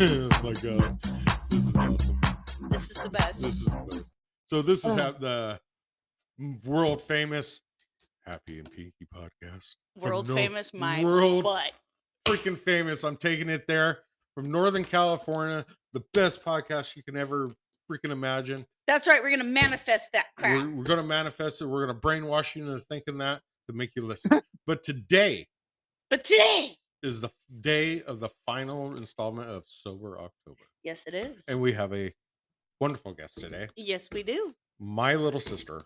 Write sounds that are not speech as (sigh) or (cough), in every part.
(laughs) oh my god, this is awesome. This is the best. This is the best. So this is Oh. how the world famous Happy and Pinky podcast. World famous my world butt. freaking famous. I'm taking it there from Northern California, the best podcast you can ever freaking imagine. That's right. We're gonna manifest that crap. We're, we're to manifest it. We're to brainwash you into thinking that to make you listen. (laughs) but today But today, is the day of the final installment of Sober October. yes, it is. And we have a wonderful guest today, yes, we do. my little sister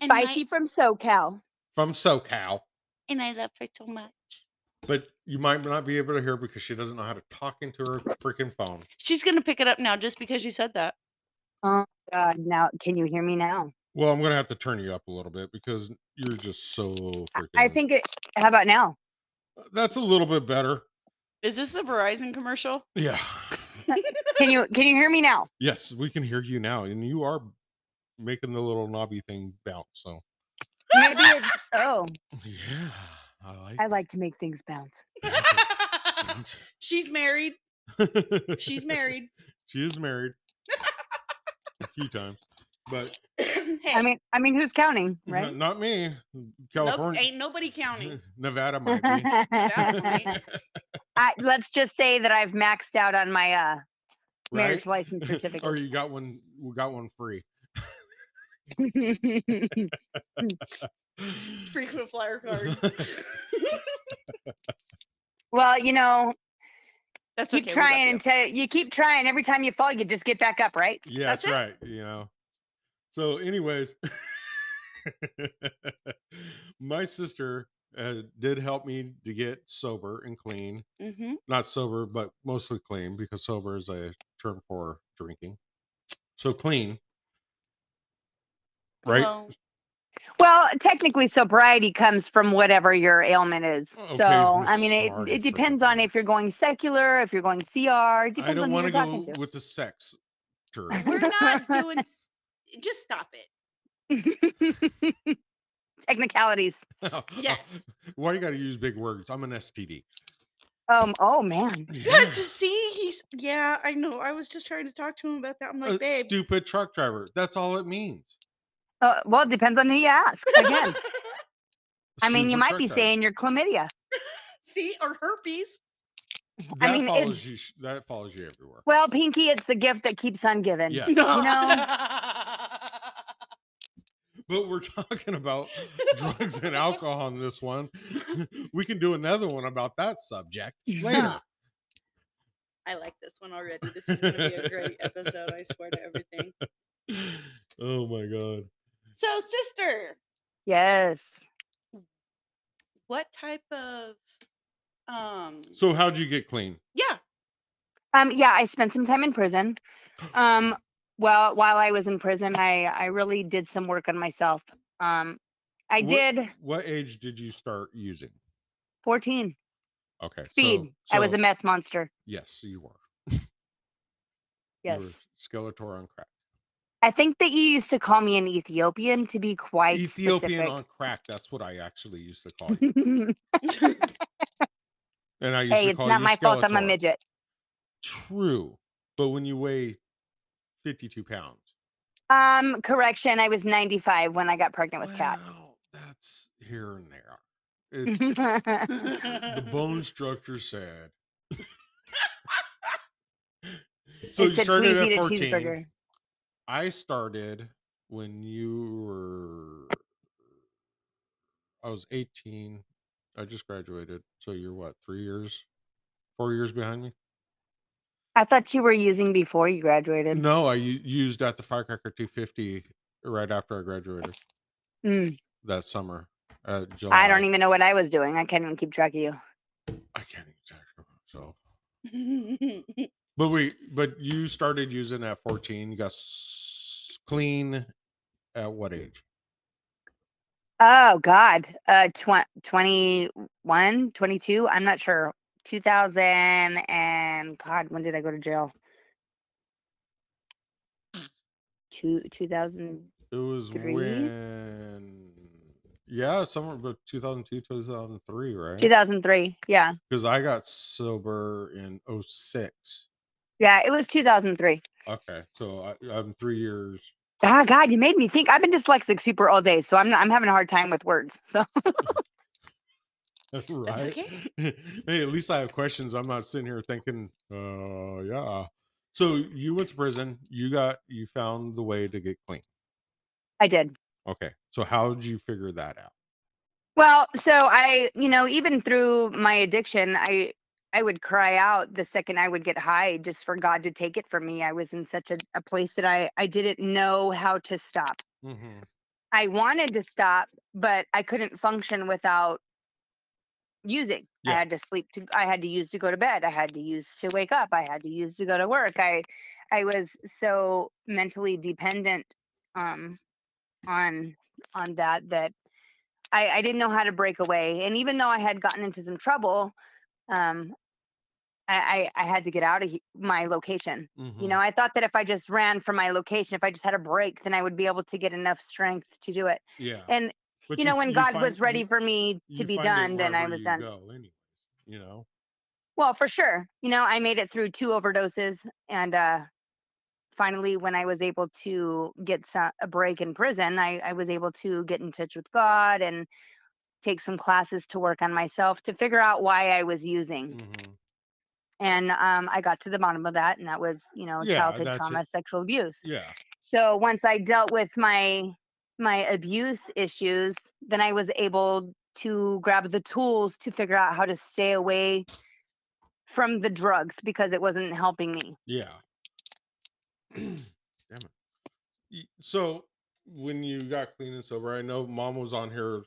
And my- Spicy from SoCal. from SoCal. And I love her so much. But you might not be able to hear because she doesn't know how to talk into her freaking phone. She's gonna pick it up now just because you said that. Oh God! Now, can you hear me now? Well, I'm going to have to turn you up a little bit because you're just so freaking. I think it. How about now? That's a little bit better. Is this a Verizon commercial? Yeah. Uh, can you can you hear me now? yes, we can hear you now, and you are making the little knobby thing bounce. So Maybe. It's, oh, (laughs) yeah, I like. I like to make things bounce. bounce. (laughs) She's married. She's (laughs) married. she is married a few times, but (coughs) hey, I mean, I mean, who's counting, right? (laughs) not me. nope, California, ain't nobody counting. (laughs) (laughs) Nevada might be. That I, let's just say that I've maxed out on my uh, marriage right? license certificate. or you got one. We got one free. Frequent flyer card. well, you know, That's keep okay. trying until you keep trying. Every time you fall, you just get back up, right? Yeah, That's that's, right. You know. So, anyways, (laughs) my sister uh, did help me to get sober and clean. Mhm. Not sober, but mostly clean because sober is a term for drinking. So clean, right? Well, Well, technically, sobriety comes from whatever your ailment is. Okay, so, I mean, it, it depends on if you're going secular, if you're going CR. It I don't want to go with the sex (laughs) term. we're not doing. (laughs) s- Just stop it. (laughs) Technicalities. (laughs) Yes. Why you got to use big words? I'm an STD. Um. Oh man. (laughs) Yeah. To see, he's. Yeah, I know. I was just trying to talk to him about that. I'm like, A babe. stupid truck driver. That's all it means. Uh, well, it depends on who you ask. Again, I mean, you might be driver. saying you're chlamydia. see, or herpes. that I mean, follows you. That follows you everywhere. Well, Pinky, it's the gift that keeps on giving. Yes. You know, But we're talking about drugs and alcohol in this one. (laughs) we can do another one about that subject later. (laughs) I like this one already. This is going to be a great episode. I swear to everything. (laughs) oh my god. So, sister, yes. what type of um? So how'd you get clean? Yeah. Um. Yeah, I spent some time in prison. Um. Well, while I was in prison, I I really did some work on myself. Um. I What- did What age did you start using? 14 Okay. so- speed. I was a so- meth monster. Yes, you were. (laughs) You Yes. were Skeletor on crack. I think that you used to call me an Ethiopian to be quite Ethiopian specific. on crack. That's what I actually used to call you. (laughs) And I used hey, to it's not my fault. I'm a midget. True. But when you weigh 52 pounds. Um, correction. I was 95 when I got pregnant with Kat. Well, that's here and there. It, (laughs) the bone structure said. (laughs) so you It's a started at 14. I started when you were. I was 18. I just graduated. So you're what, three years, four years behind me? I thought you were using before you graduated. No, I u- used at the Firecracker 250 right after I graduated Mm, that summer. Uh, July. I don't even know what I was doing. I can't even keep track of you. I can't even it, so. But we, but you started using at 14. You got s- clean at what age? Oh God. Uh, tw- 21, 22. I'm not sure. 2000 and God, when did I go to jail? Two, 2000. It was Three? when, yeah, somewhere about 2002, 2003, right? 2003. Yeah. Because I got sober in 06. Yeah, it was 2003. Okay, so I, I'm three years. Ah, God, you made me think. I've been dyslexic super all day, so I'm I'm having a hard time with words. So (laughs) (laughs) right. okay. (laughs) hey, at least I have questions. I'm not sitting here thinking, uh, yeah. So you went to prison. You got you found the way to get clean. I did. Okay. So how did you figure that out? Well, so I, you know, even through my addiction, I I would cry out the second I would get high just for God to take it from me. I was in such a, a place that I I didn't know how to stop. Mm-hmm. I wanted to stop, but I couldn't function without using. I had to sleep to I had to use to go to bed. I had to use to wake up. I had to use to go to work. I I was so mentally dependent um on on that that I, I didn't know how to break away. And even though I had gotten into some trouble, um I, I, I had to get out of he- my location. Mm-hmm. You know, I thought that if I just ran from my location, if I just had a break, then I would be able to get enough strength to do it. yeah. And But you know, when God find- was ready you- for me to be done, then I was you done. Go anyways, you know. Well, for sure. You know, I made it through two overdoses and uh finally when I was able to get some, a break in prison, I, I was able to get in touch with God and take some classes to work on myself to figure out why I was using. Mm-hmm. And um I got to the bottom of that and that was, you know, Yeah, childhood trauma, it. sexual abuse. Yeah. So once I dealt with my my abuse issues, then I was able to grab the tools to figure out how to stay away from the drugs because it wasn't helping me. Yeah. (clears throat) Damn it. So when you got clean and sober, I know mom was on here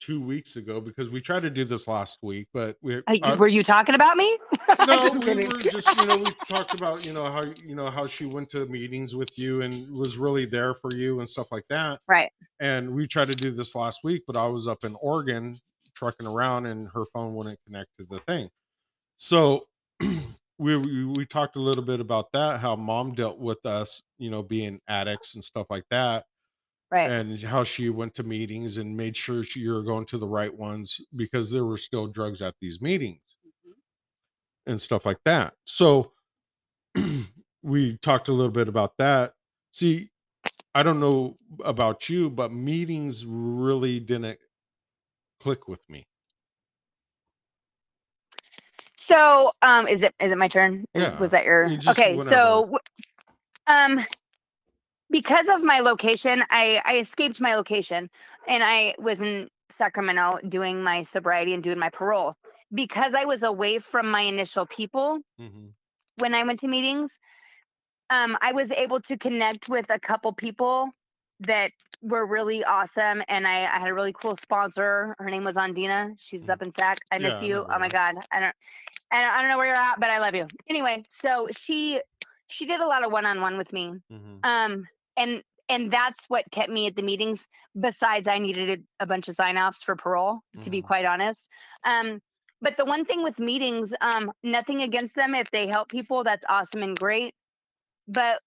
two weeks ago because we tried to do this last week, but we Uh, were you talking about me? (laughs) no, we kidding. were just you know we talked about you know how you know how she went to meetings with you and was really there for you and stuff like that. Right. And we tried to do this last week, but I was up in Oregon trucking around and her phone wouldn't connect to the thing. So (clears throat) we, we we talked a little bit about that, how mom dealt with us, you know, being addicts and stuff like that Right. and how she went to meetings and made sure she, you were going to the right ones because there were still drugs at these meetings and stuff like that. So (clears throat) we talked a little bit about that. See, I don't know about you, but meetings really didn't click with me. So, um, is it is it my turn? Yeah, Was that your you okay? So, um, because of my location, I I escaped my location, and I was in Sacramento doing my sobriety and doing my parole. Because I was away from my initial people Mhm. when I went to meetings, um, I was able to connect with a couple people that were really awesome, and I, I had a really cool sponsor. Her name was Andina. She's Mhm. up in Sac. I miss I you. remember Oh my god, I don't, I don't, I don't know where you're at, but I love you. Anyway, so she, she did a lot of one-on-one with me, Mhm. um, and and that's what kept me at the meetings. Besides, I needed a, bunch of sign-offs for parole, to be Mhm. quite honest. Um, but the one thing with meetings, um, nothing against them. If they help people, that's awesome and great. But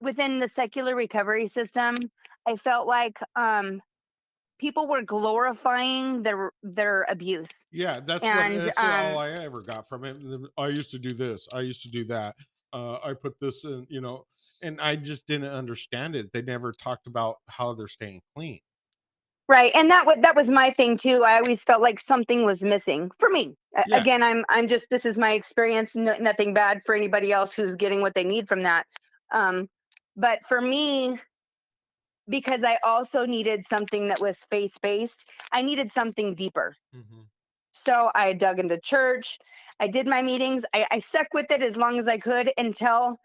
within the secular recovery system, I felt like um, people were glorifying their their abuse. Yeah, that's And, what that's all um, I ever got from it. I used to do this. I used to do that. Uh, I put this in, you know, and I just didn't understand it. They never talked about how they're staying clean. Right, and that wa- that was my thing too. I always felt like something was missing for me. Yeah. Again, I'm I'm just this is my experience. No, nothing bad for anybody else who's getting what they need from that. Um, but for me, because I also needed something that was faith based, I needed something deeper. Mhm. So I dug into church. I did my meetings. I, I stuck with it as long as I could until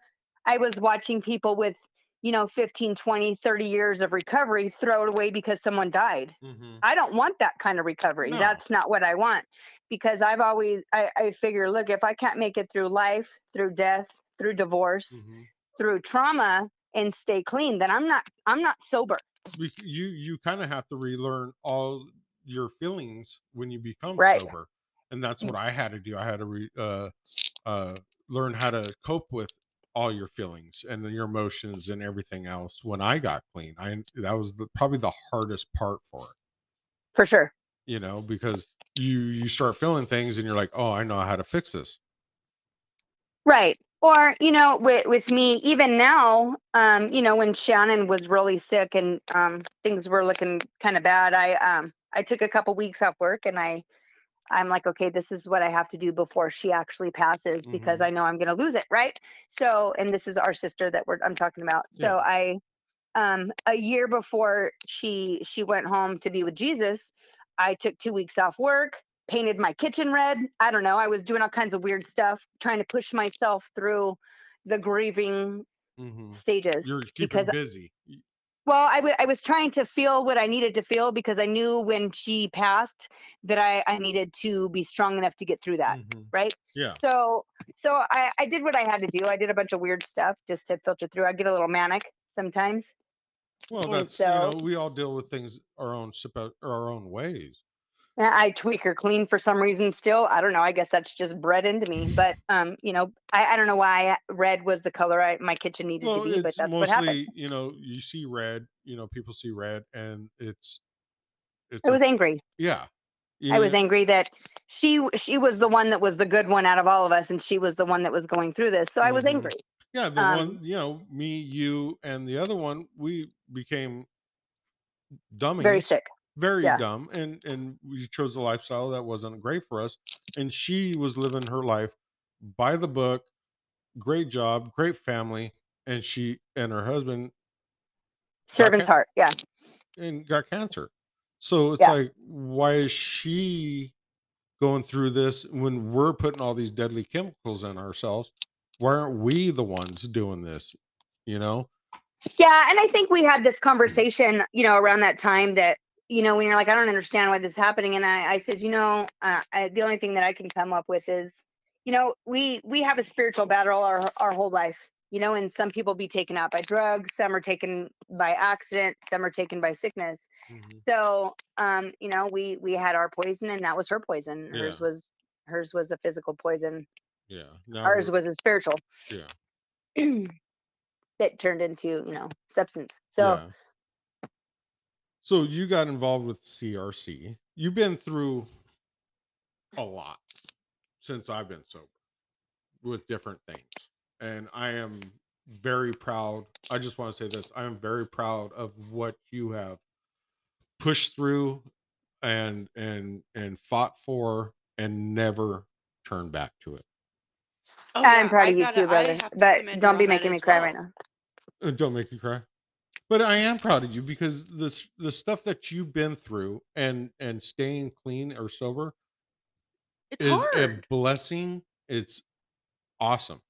I was watching people with, you know, 15, 20, 30 years of recovery throw it away because someone died. Mhm. I don't want that kind of recovery. No. That's not what I want because I've always, I, I figure, look, if I can't make it through life, through death, through divorce, Mhm. through trauma and stay clean, then I'm not, I'm not sober. You you kind of have to relearn all your feelings when you become Right. sober, and that's Mm. what I had to do. I had to re, uh, uh, learn how to cope with all your feelings and your emotions and everything else when I got clean. I that was the, probably the hardest part for it. For sure. you know because you you start feeling things and you're like oh i know how to fix this Right. or you know with, with me even now um you know when shannon was really sick and um things were looking kind of bad i um i took a couple weeks off work and i i'm like okay this is what i have to do before she actually passes because Mhm. i know i'm going to lose it right so and this is our sister that we're i'm talking about so i um a year before she she went home to be with jesus i took two weeks off work painted my kitchen red i don't know i was doing all kinds of weird stuff trying to push myself through the grieving Mhm. stages You're keeping because busy. Well I was trying to feel what i needed to feel because i knew when she passed that i i needed to be strong enough to get through that mhm. right Yeah. so so I, I did what i had to do i did a bunch of weird stuff just to filter through i get a little manic sometimes Well, And that's you know we all deal with things our own our own ways. Uh, I tweak or clean for some reason still. I don't know. I guess that's just bred into me. But um, you know, I, I don't know why red was the color I, my kitchen needed Well, to be, but that's what happened. mostly you know you see red. You know people see red, and it's it's I a- was angry. yeah. I was angry that she she was the one that was the good one out of all of us, and she was the one that was going through this. So I was Mhm. angry. Yeah, the Um, one you know, me, you, and the other one, we became dummies, Very sick. Very yeah. dumb, and and we chose a lifestyle that wasn't great for us. And she was living her life by the book, great job, great family, and she and her husband Servant's heart. Yeah. and got cancer. So it's Yeah. like, why is she going through this when we're putting all these deadly chemicals in ourselves? Why aren't we the ones doing this? You know? Yeah, and I think we had this mm. conversation, you know, around that time that, you know, when you're like, I don't understand why this is happening, and I, I said, you know, uh, I, the only thing that I can come up with is, you know, we we have a spiritual battle our our whole life, you know, and some people be taken out by drugs, some are taken by accident, some are taken by sickness. Mhm. So, um, you know, we we had our poison, and that was her poison. Yeah. Hers was hers was a physical poison. Yeah. Ours was a spiritual yeah. (clears throat) that turned into, you know, substance. So. yeah. So you got involved with CRC. You've been through a lot since I've been sober with different things. And I am very proud. I just want to say this. I am very proud of what you have pushed through and and and fought for and never turned back to it. Oh, I'm yeah, proud I of you gotta- too, brother. But don't be making me as cry well. right now. Uh, Don't make me cry. But I am proud of you because this the stuff that you've been through and and staying clean or sober It's is hard. a blessing. It's awesome.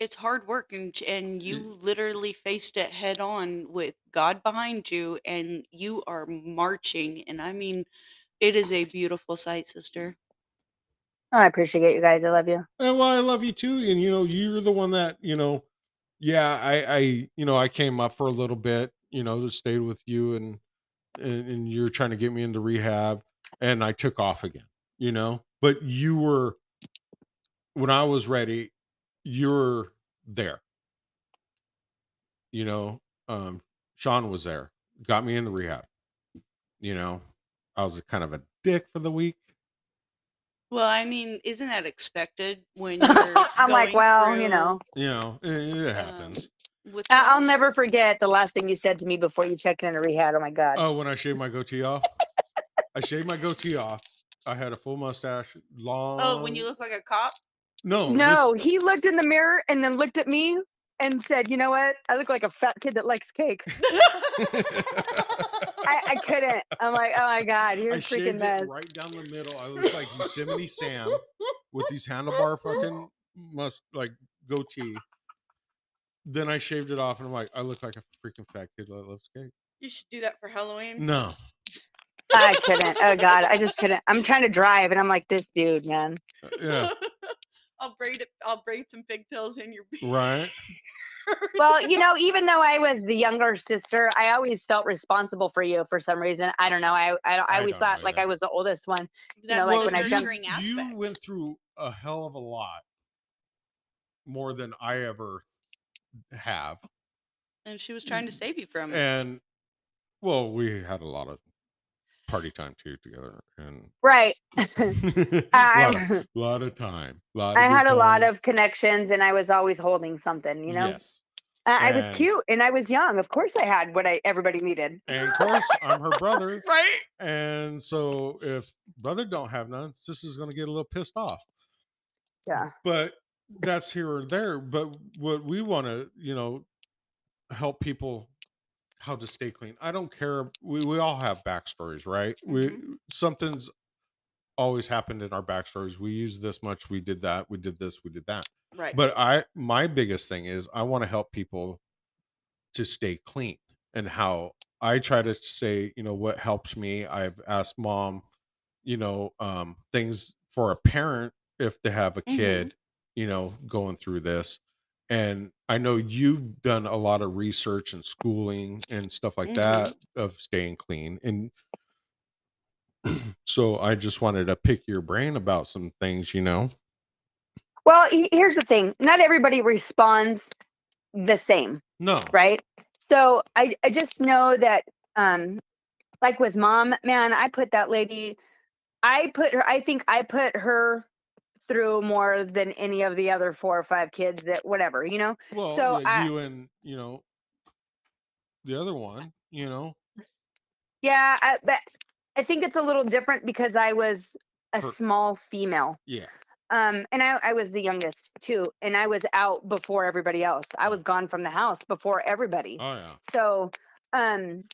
it's hard work and and you literally faced it head on with God behind you and you are marching and I mean it is a beautiful sight sister. I appreciate you guys. I love you. And well, I love you too. And you know, you're the one that, you know, yeah, I I you know, I came up for a little bit, you know, to stay with you and and, and you're trying to get me into rehab and I took off again, you know. But you were when I was ready, you're there. You know, um Sean was there, got me in the rehab. You know, I was kind of a dick for the week. Well, I mean, isn't that expected when you're (laughs) I'm like, going well, you through, know, You know, it, it um, happens. with I- I'll those? never forget the last thing you said to me before you checked into rehab. Oh my God. Oh, when I shaved my goatee off, I shaved my goatee off. I had a full mustache, long. Oh, when you look like a cop? no, no, this- he looked in the mirror and then looked at me and said, you know what? I look like a fat kid that likes cake. (laughs) (laughs) I, I couldn't. I'm like, oh my God, you're I a freaking shaved mess. it right down the middle. I look like Yosemite Sam with these handlebar fucking must like goatee. Then I shaved it off, and I'm like, I look like a freaking fat kid that loves cake. you should do that for Halloween. No, I couldn't. Oh God, I just couldn't. I'm trying to drive and I'm like, this dude, man. Uh, yeah, (laughs) I'll braid it. I'll braid some pigtails in your beard. right. Well, (laughs) you know, even though I was the younger sister, I always felt responsible for you for some reason. I don't know. I I, I I always don't thart like. I was the oldest one. That's like when I jumped- nurturing aspect. you went through a hell of a lot more than I ever have. and she was trying to save you from it. and well we had a lot of party time too together and right. (laughs) lot, I, of, lot of time. Lot I had a lot of connections and I was always holding something, you know? Yes. I, I was cute and I was young. Of course I had what I everybody needed. And of course, I'm her brother. (laughs) Right. And so if brother don't have none, sister's gonna get a little pissed off. Yeah. But that's here or there. But what we want to, you know, help people how to stay clean. I don't care. We we all have backstories, right? We something's always happened in our backstories. We used this much, we did that, we did this, we did that. Right. But I my biggest thing is I want to help people to stay clean and how I try to say, you know, what helps me. I've asked mom, you know, um things for a parent if they have a Mhm. kid, you know, going through this. And I know you've done a lot of research and schooling and stuff like Mhm. that of staying clean. And (clears throat) so I just wanted to pick your brain about some things, you know. Well, here's the thing. Not everybody responds the same, No. right? So I, I just know that um like with mom, man, I put that lady I put her I think I put her through more than any of the other four or five kids that whatever, you know? Well, So yeah, I- you and you know the other one, you know. Yeah, I, but I think it's a little different because I was a Her- small female. Yeah. Um, and I, I was the youngest too, and I was out before everybody else. I Oh. was gone from the house before everybody. Oh yeah. So, um,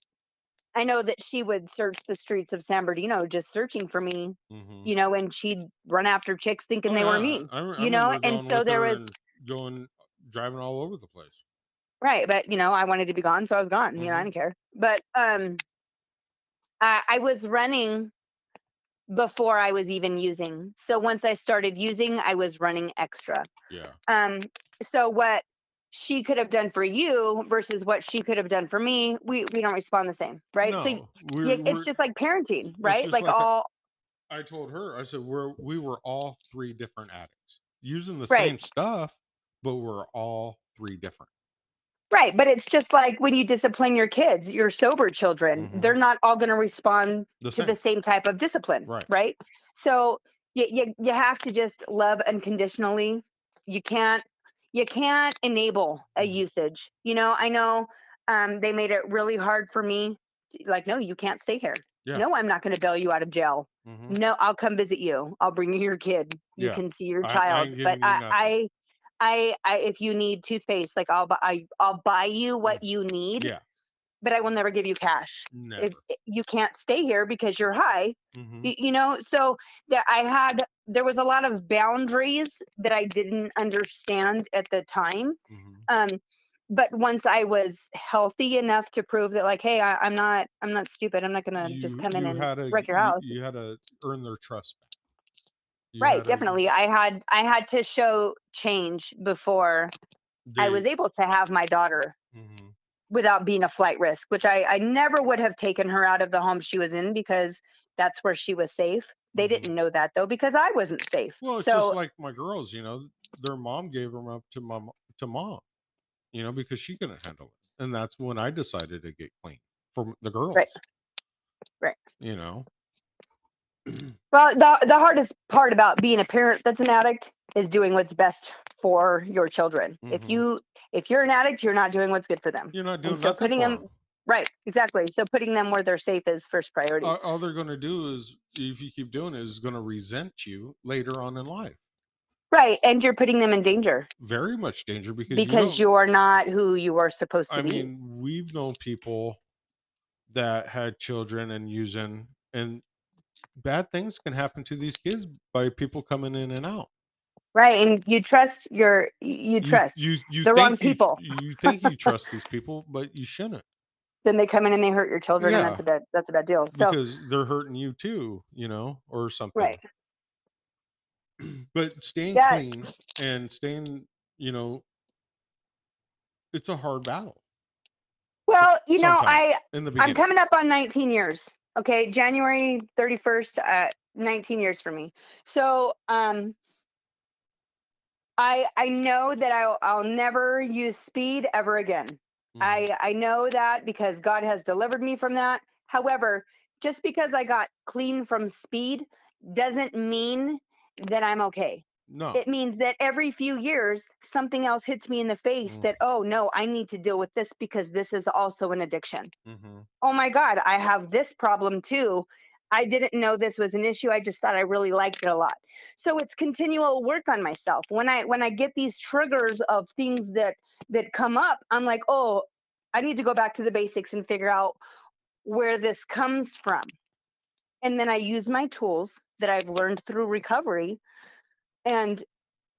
I know that she would search the streets of San Bernardino just searching for me, Mhm. you know, and she'd run after chicks thinking Oh, they were me. I, I you know, and so there was- going driving all over the place. Right. But, you know, I wanted to be gone, so I was gone. You know, I Mhm. didn't care. But um I, I was running before I was even using. So once I started using, I was running extra. Yeah. Um, so what she could have done for you versus what she could have done for me, we we don't respond the same, right? No, so we're, yeah, we're, it's just like parenting, right? Like, like all I told her, I said we're we were all three different addicts using the Right. same stuff, but we're all three different. right, but it's just like when you discipline your kids, your sober children, Mhm. they're not all going to respond The to the same type of discipline, Right. Right. So you, you you have to just love unconditionally. You can't you can't enable a Mhm. usage. You know, I know um, they made it really hard for me. to- like, no, you can't stay here. Yeah. No, I'm not going to bail you out of jail. Mhm. No, I'll come visit you. I'll bring you your kid. You Yeah. can see your I- I child. but I. I, I, I, if you need toothpaste, like I'll buy, I, I'll buy you what you need. Yeah. But I will never give you cash. Never. If you can't stay here because you're high, Mhm. y- you know so that i had there was a lot of boundaries that i didn't understand at the time Mhm. um but once i was healthy enough to prove that like hey I, i'm not i'm not stupid i'm not gonna just come in and to- wreck your you- house You, had to earn their trust back. You right to- definitely i had i had to show change before i was able to have my daughter mhm. Without being a flight risk which i i never would have taken her out of the home she was in because that's where she was safe they Mhm. didn't know that though because i wasn't safe Well, it's so just like my girls, you know, their mom gave them up to mom to mom, you know, because she couldn't handle it. And that's when I decided to get clean for the girls. Right. Right. You know. (clears throat) Well, the the hardest part about being a parent that's an addict is doing what's best for your children. If Mhm. you if you're an addict, you're not doing what's good for them. You're not doing so putting for them- Right, exactly. So putting them where they're safe is first priority. All, all they're going to do is, if you keep doing it, is going to resent you later on in life. right, and you're putting them in danger Very much danger because because you know, you're not who you are supposed to I be. I mean, we've known people that had children and using, and bad things can happen to these kids by people coming in and out. Right, and you trust your you trust. you, you the wrong people. You, think you (laughs) trust these people, but you shouldn't then they come in and they hurt your children, and that's a bad that's a bad deal. So because they're hurting you too, you know, or something. right, (clears throat) But staying Yeah. clean and staying, you know, it's a hard battle well, you know. I I'm coming up on 19 years. Okay, January 31st, uh, 19 years for me. So, um, I I know that I'll I'll never use speed ever again. Mhm. I I know that because God has delivered me from that. However, just because I got clean from speed doesn't mean that I'm okay. No. It means that every few years something else hits me in the face Mm. that oh no, I need to deal with this because this is also an addiction. hmm Oh my god, I have this problem too. I didn't know this was an issue. I just thought I really liked it a lot. So it's continual work on myself. When I when I get these triggers of things that that come up, I'm like, "Oh, I need to go back to the basics and figure out where this comes from." And then I use my tools that I've learned through recovery and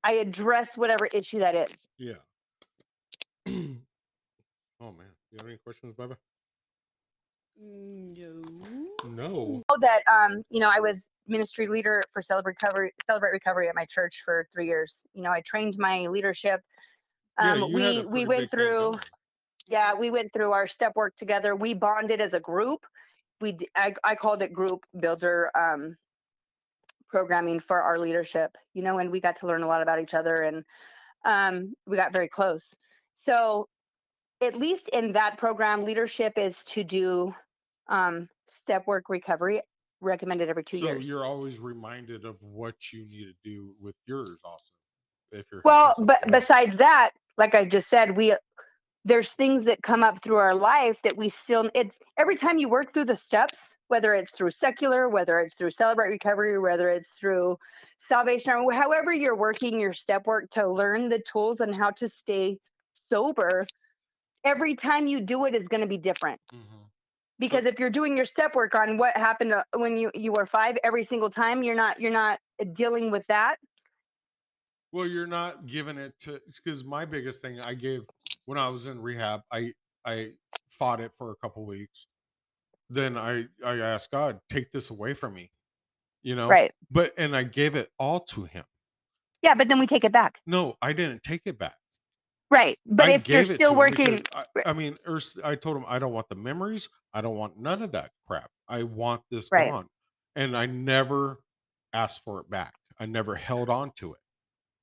I address whatever issue that is. Yeah. (clears throat) oh man, you have any questions, Baba? No. No. that um, you know, I was ministry leader for Celebrate Recovery, Celebrate Recovery at my church for three years. You know, I trained my leadership. Um, yeah, we we went big thing through, yeah, we went through our step work together. We bonded as a group. We d- I, I called it group builder um, programming for our leadership. You know, and we got to learn a lot about each other, and um, we got very close. So, at least in that program, leadership is to do um, step work recovery recommended every two so years. So you're always reminded of what you need to do with yours also. If you're Well, but else. besides that, like I just said, we there's things that come up through our life that we still it's every time you work through the steps, whether it's through secular, whether it's through celebrate recovery, whether it's through salvation, or however you're working your step work to learn the tools and how to stay sober, every time you do it is going to be different. Mhm. Because if you're doing your step work on what happened uh, when you you were 5 every single time, you're not you're not dealing with that. Well, you're not giving it to because my biggest thing I gave when I was in rehab, I I fought it for a couple weeks. Then I I asked God, take this away from me, you know. Right. But and I gave it all to Him. Yeah, but then we take it back. No, I didn't take it back. Right. But I if you're gave it to still working, I, I mean, I told him I don't want the memories. I don't want none of that crap. I want this Right. gone, and I never asked for it back. I never held on to it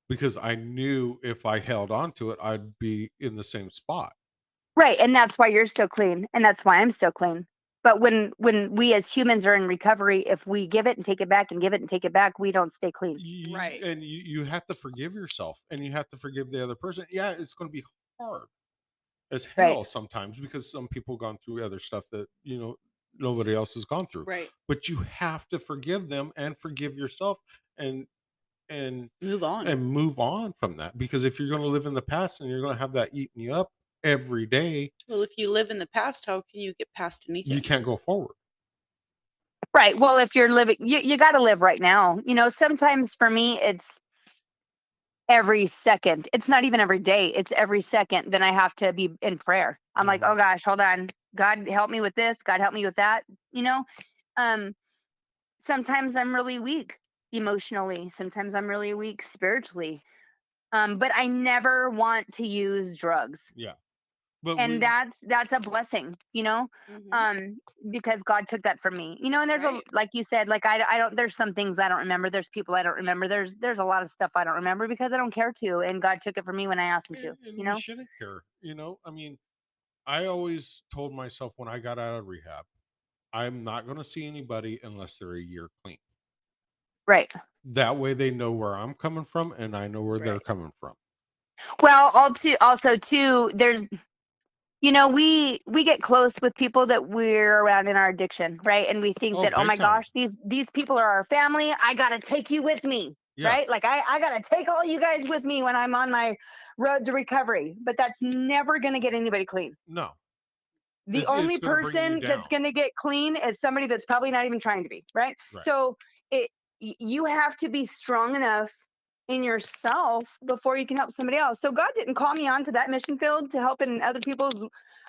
because I knew if I held on to it, I'd be in the same spot. right, and that's why you're still clean, and that's why I'm still clean. But when when we as humans are in recovery, if we give it and take it back and give it and take it back, we don't stay clean. You- Right. And you, you have to forgive yourself, and you have to forgive the other person. Yeah, it's going to be hard as Right. hell sometimes because some people gone through other stuff that you know nobody else has gone through. Right. but you have to forgive them and forgive yourself and and Move on. and move on from that because if you're going to live in the past and you're going to have that eating you up every day well, if you live in the past, how can you get past anything? you can't go forward Right. Well, if you're living, you you got to live right now. You know, sometimes for me, it's every second. It's not even every day. It's every second. Then I have to be in prayer. I'm like, Mhm. oh gosh, hold on. God help me with this. God help me with that. You know, um, sometimes I'm really weak emotionally. Sometimes I'm really weak spiritually. Um, but I never want to use drugs, but and we, that's that's a blessing. You know, Mhm. um because god took that from me. You know and there's a like you said like I, I don't there's some things i don't remember there's people i don't remember there's there's a lot of stuff i don't remember because i don't care to and god took it from me when i asked him to and, and you know? shouldn't care you know? I mean i always told myself when i got out of rehab i'm not going to see anybody unless they're a year clean. Right. That way they know where i'm coming from and i know where they're coming from. Well all too also too there's you know we we get close with people that we're around in our addiction right? And we think Oh, that oh my time. gosh these these people are our family. I gotta take you with me yeah. right? Like I, I gotta take all you guys with me when i'm on my road to recovery but that's never gonna get anybody clean. No. The It's- only it's gonna person that's going to get clean is somebody that's probably not even trying to be right, Right. so it you have to be strong enough in yourself before you can help somebody else so god didn't call me onto that mission field to help in other people's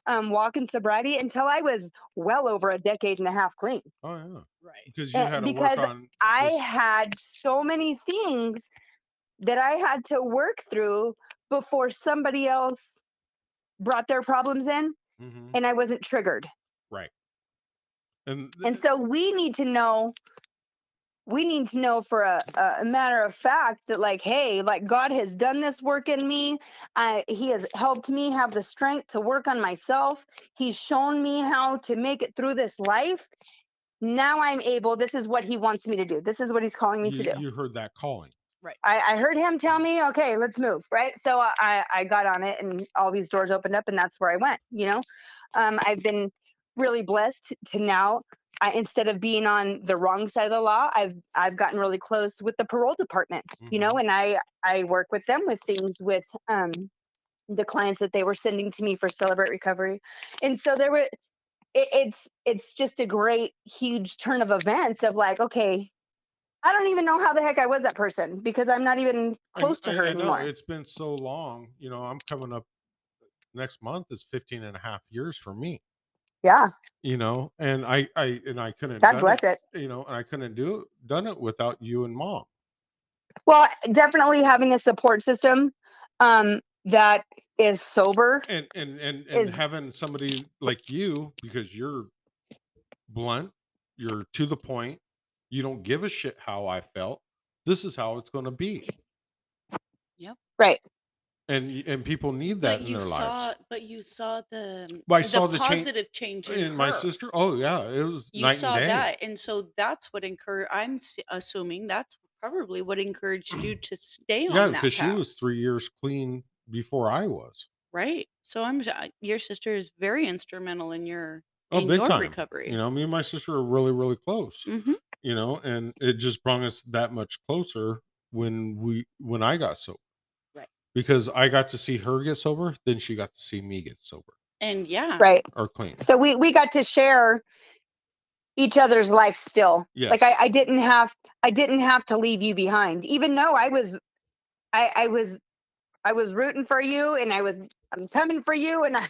um, walk in sobriety until i was well over a decade and a half clean oh yeah right. because you Uh, had to because work on i this- had so many things that i had to work through before somebody else brought their problems in Mhm. and i wasn't triggered Right. and, th- And so we need to know, we need to know for a, a matter of fact that, like, hey, like God has done this work in me. I, he has helped me have the strength to work on myself. He's shown me how to make it through this life. now I'm able. This is what he wants me to do. This is what he's calling me You, to do. you heard that calling. I, I heard him tell me, okay, let's move, right? So I, I got on it and all these doors opened up and that's where I went, you know? Um, I've been really blessed to now, I, instead of being on the wrong side of the law, I've, I've gotten really close with the parole department, you know, Mhm. and I, I work with them with things with, um, the clients that they were sending to me for Celebrate Recovery. And so there were, it, it's, it's just a great, huge turn of events of like, okay, I don't even know how the heck I was that person because I'm not even I- close to I- her I know, anymore. It's been so long. You know, I'm coming up next month is 15 and a half years for me. Yeah, You know, and I, I, and I couldn't. God bless it. You know, and I couldn't do it, done it without you and mom. Well, definitely having a support system um, that is sober. and and and and is- having somebody like you because you're blunt you're to the point you don't give a shit how i felt this is how it's going to be Yep. Right. And and people need that in their saw, lives but you saw the, But I saw the change- positive change in and my her. sister oh yeah it was You night saw and day that, and so that's what encouraged. I'm s- assuming that's probably what encouraged you (clears throat) to stay yeah on that because she was three years clean before i was right? So I'm. s- Your sister is very instrumental in your oh in big your time recovery. you know me and my sister are really really close hmm you know and it just brought us that much closer when we when i got sober. Because i got to see her get sober then she got to see me get sober And yeah, Right. or clean So we, we got to share each other's life still. yes Like I, I didn't have I didn't have to leave you behind, even though I was I, I was I was rooting for you and I was I'm coming for you and I, and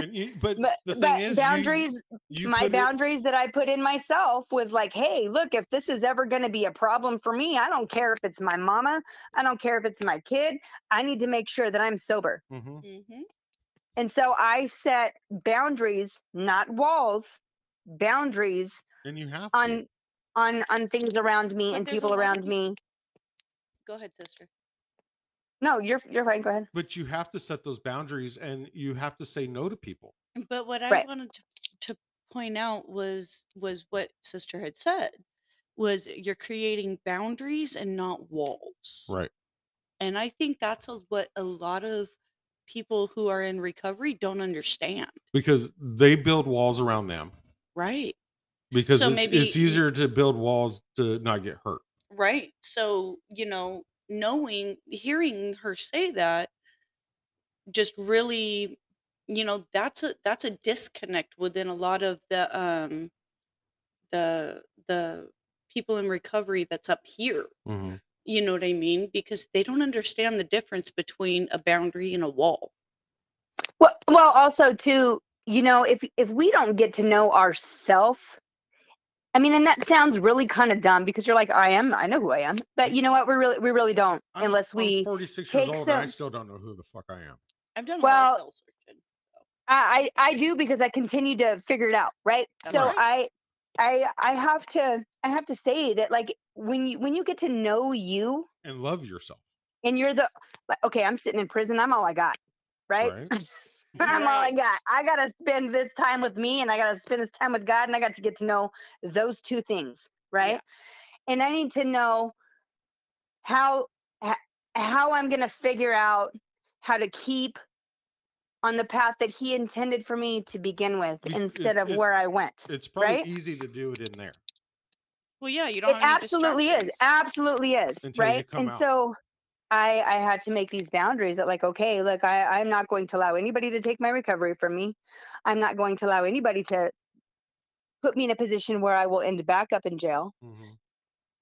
you, but, but, the thing but is boundaries you, my put it- boundaries that I put in myself was like, hey, look, if this is ever going to be a problem for me, I don't care if it's my mama, I don't care if it's my kid, I need to make sure that I'm sober. Mhm. hmm And so I set boundaries, not walls, boundaries and you have to on on on things around me But and people lot of around me. Go ahead, sister. No, you're you're fine. Go ahead. but you have to set those boundaries and you have to say no to people But what I Right. wanted to, to point out was was what sister had said was you're creating boundaries and not walls. right And I think that's a, what a lot of people who are in recovery don't understand. because they build walls around them Right. because So it's, maybe it's easier to build walls to not get hurt Right. So, you know, knowing, hearing her say that just really, you know, that's a that's a disconnect within a lot of the um the the people in recovery that's up here. Mhm. You know what I mean? Because they don't understand the difference between a boundary and a wall. Well, well, also too, you know, if if we don't get to know ourself, I mean, and that sounds really kind of dumb because you're like, I am, I know who I am, but you know what? We really, we really don't I'm, unless I'm we. 46 years take old and i still don't know who the fuck i am I've done a lot Well, of soul searching. I, I I do because I continue to figure it out, right? That's so right. I I I have to I have to say that like when you when you get to know you and love yourself and you're the okay, I'm sitting in prison, I'm all I got, right? (laughs) I'm all I got. I gotta spend this time with me and I gotta spend this time with God and I got to get to know those two things, right? And I need to know how how I'm gonna figure out how to keep on the path that he intended for me to begin with instead it's- of it- where I went. it's probably Right? easy to do it in there Well, yeah, you don't It have any absolutely is. Absolutely is. Until you right. come and out. so I I had to make these boundaries that like, okay, look, I, I'm not going to allow anybody to take my recovery from me. I'm not going to allow anybody to put me in a position where I will end back up in jail. Mhm.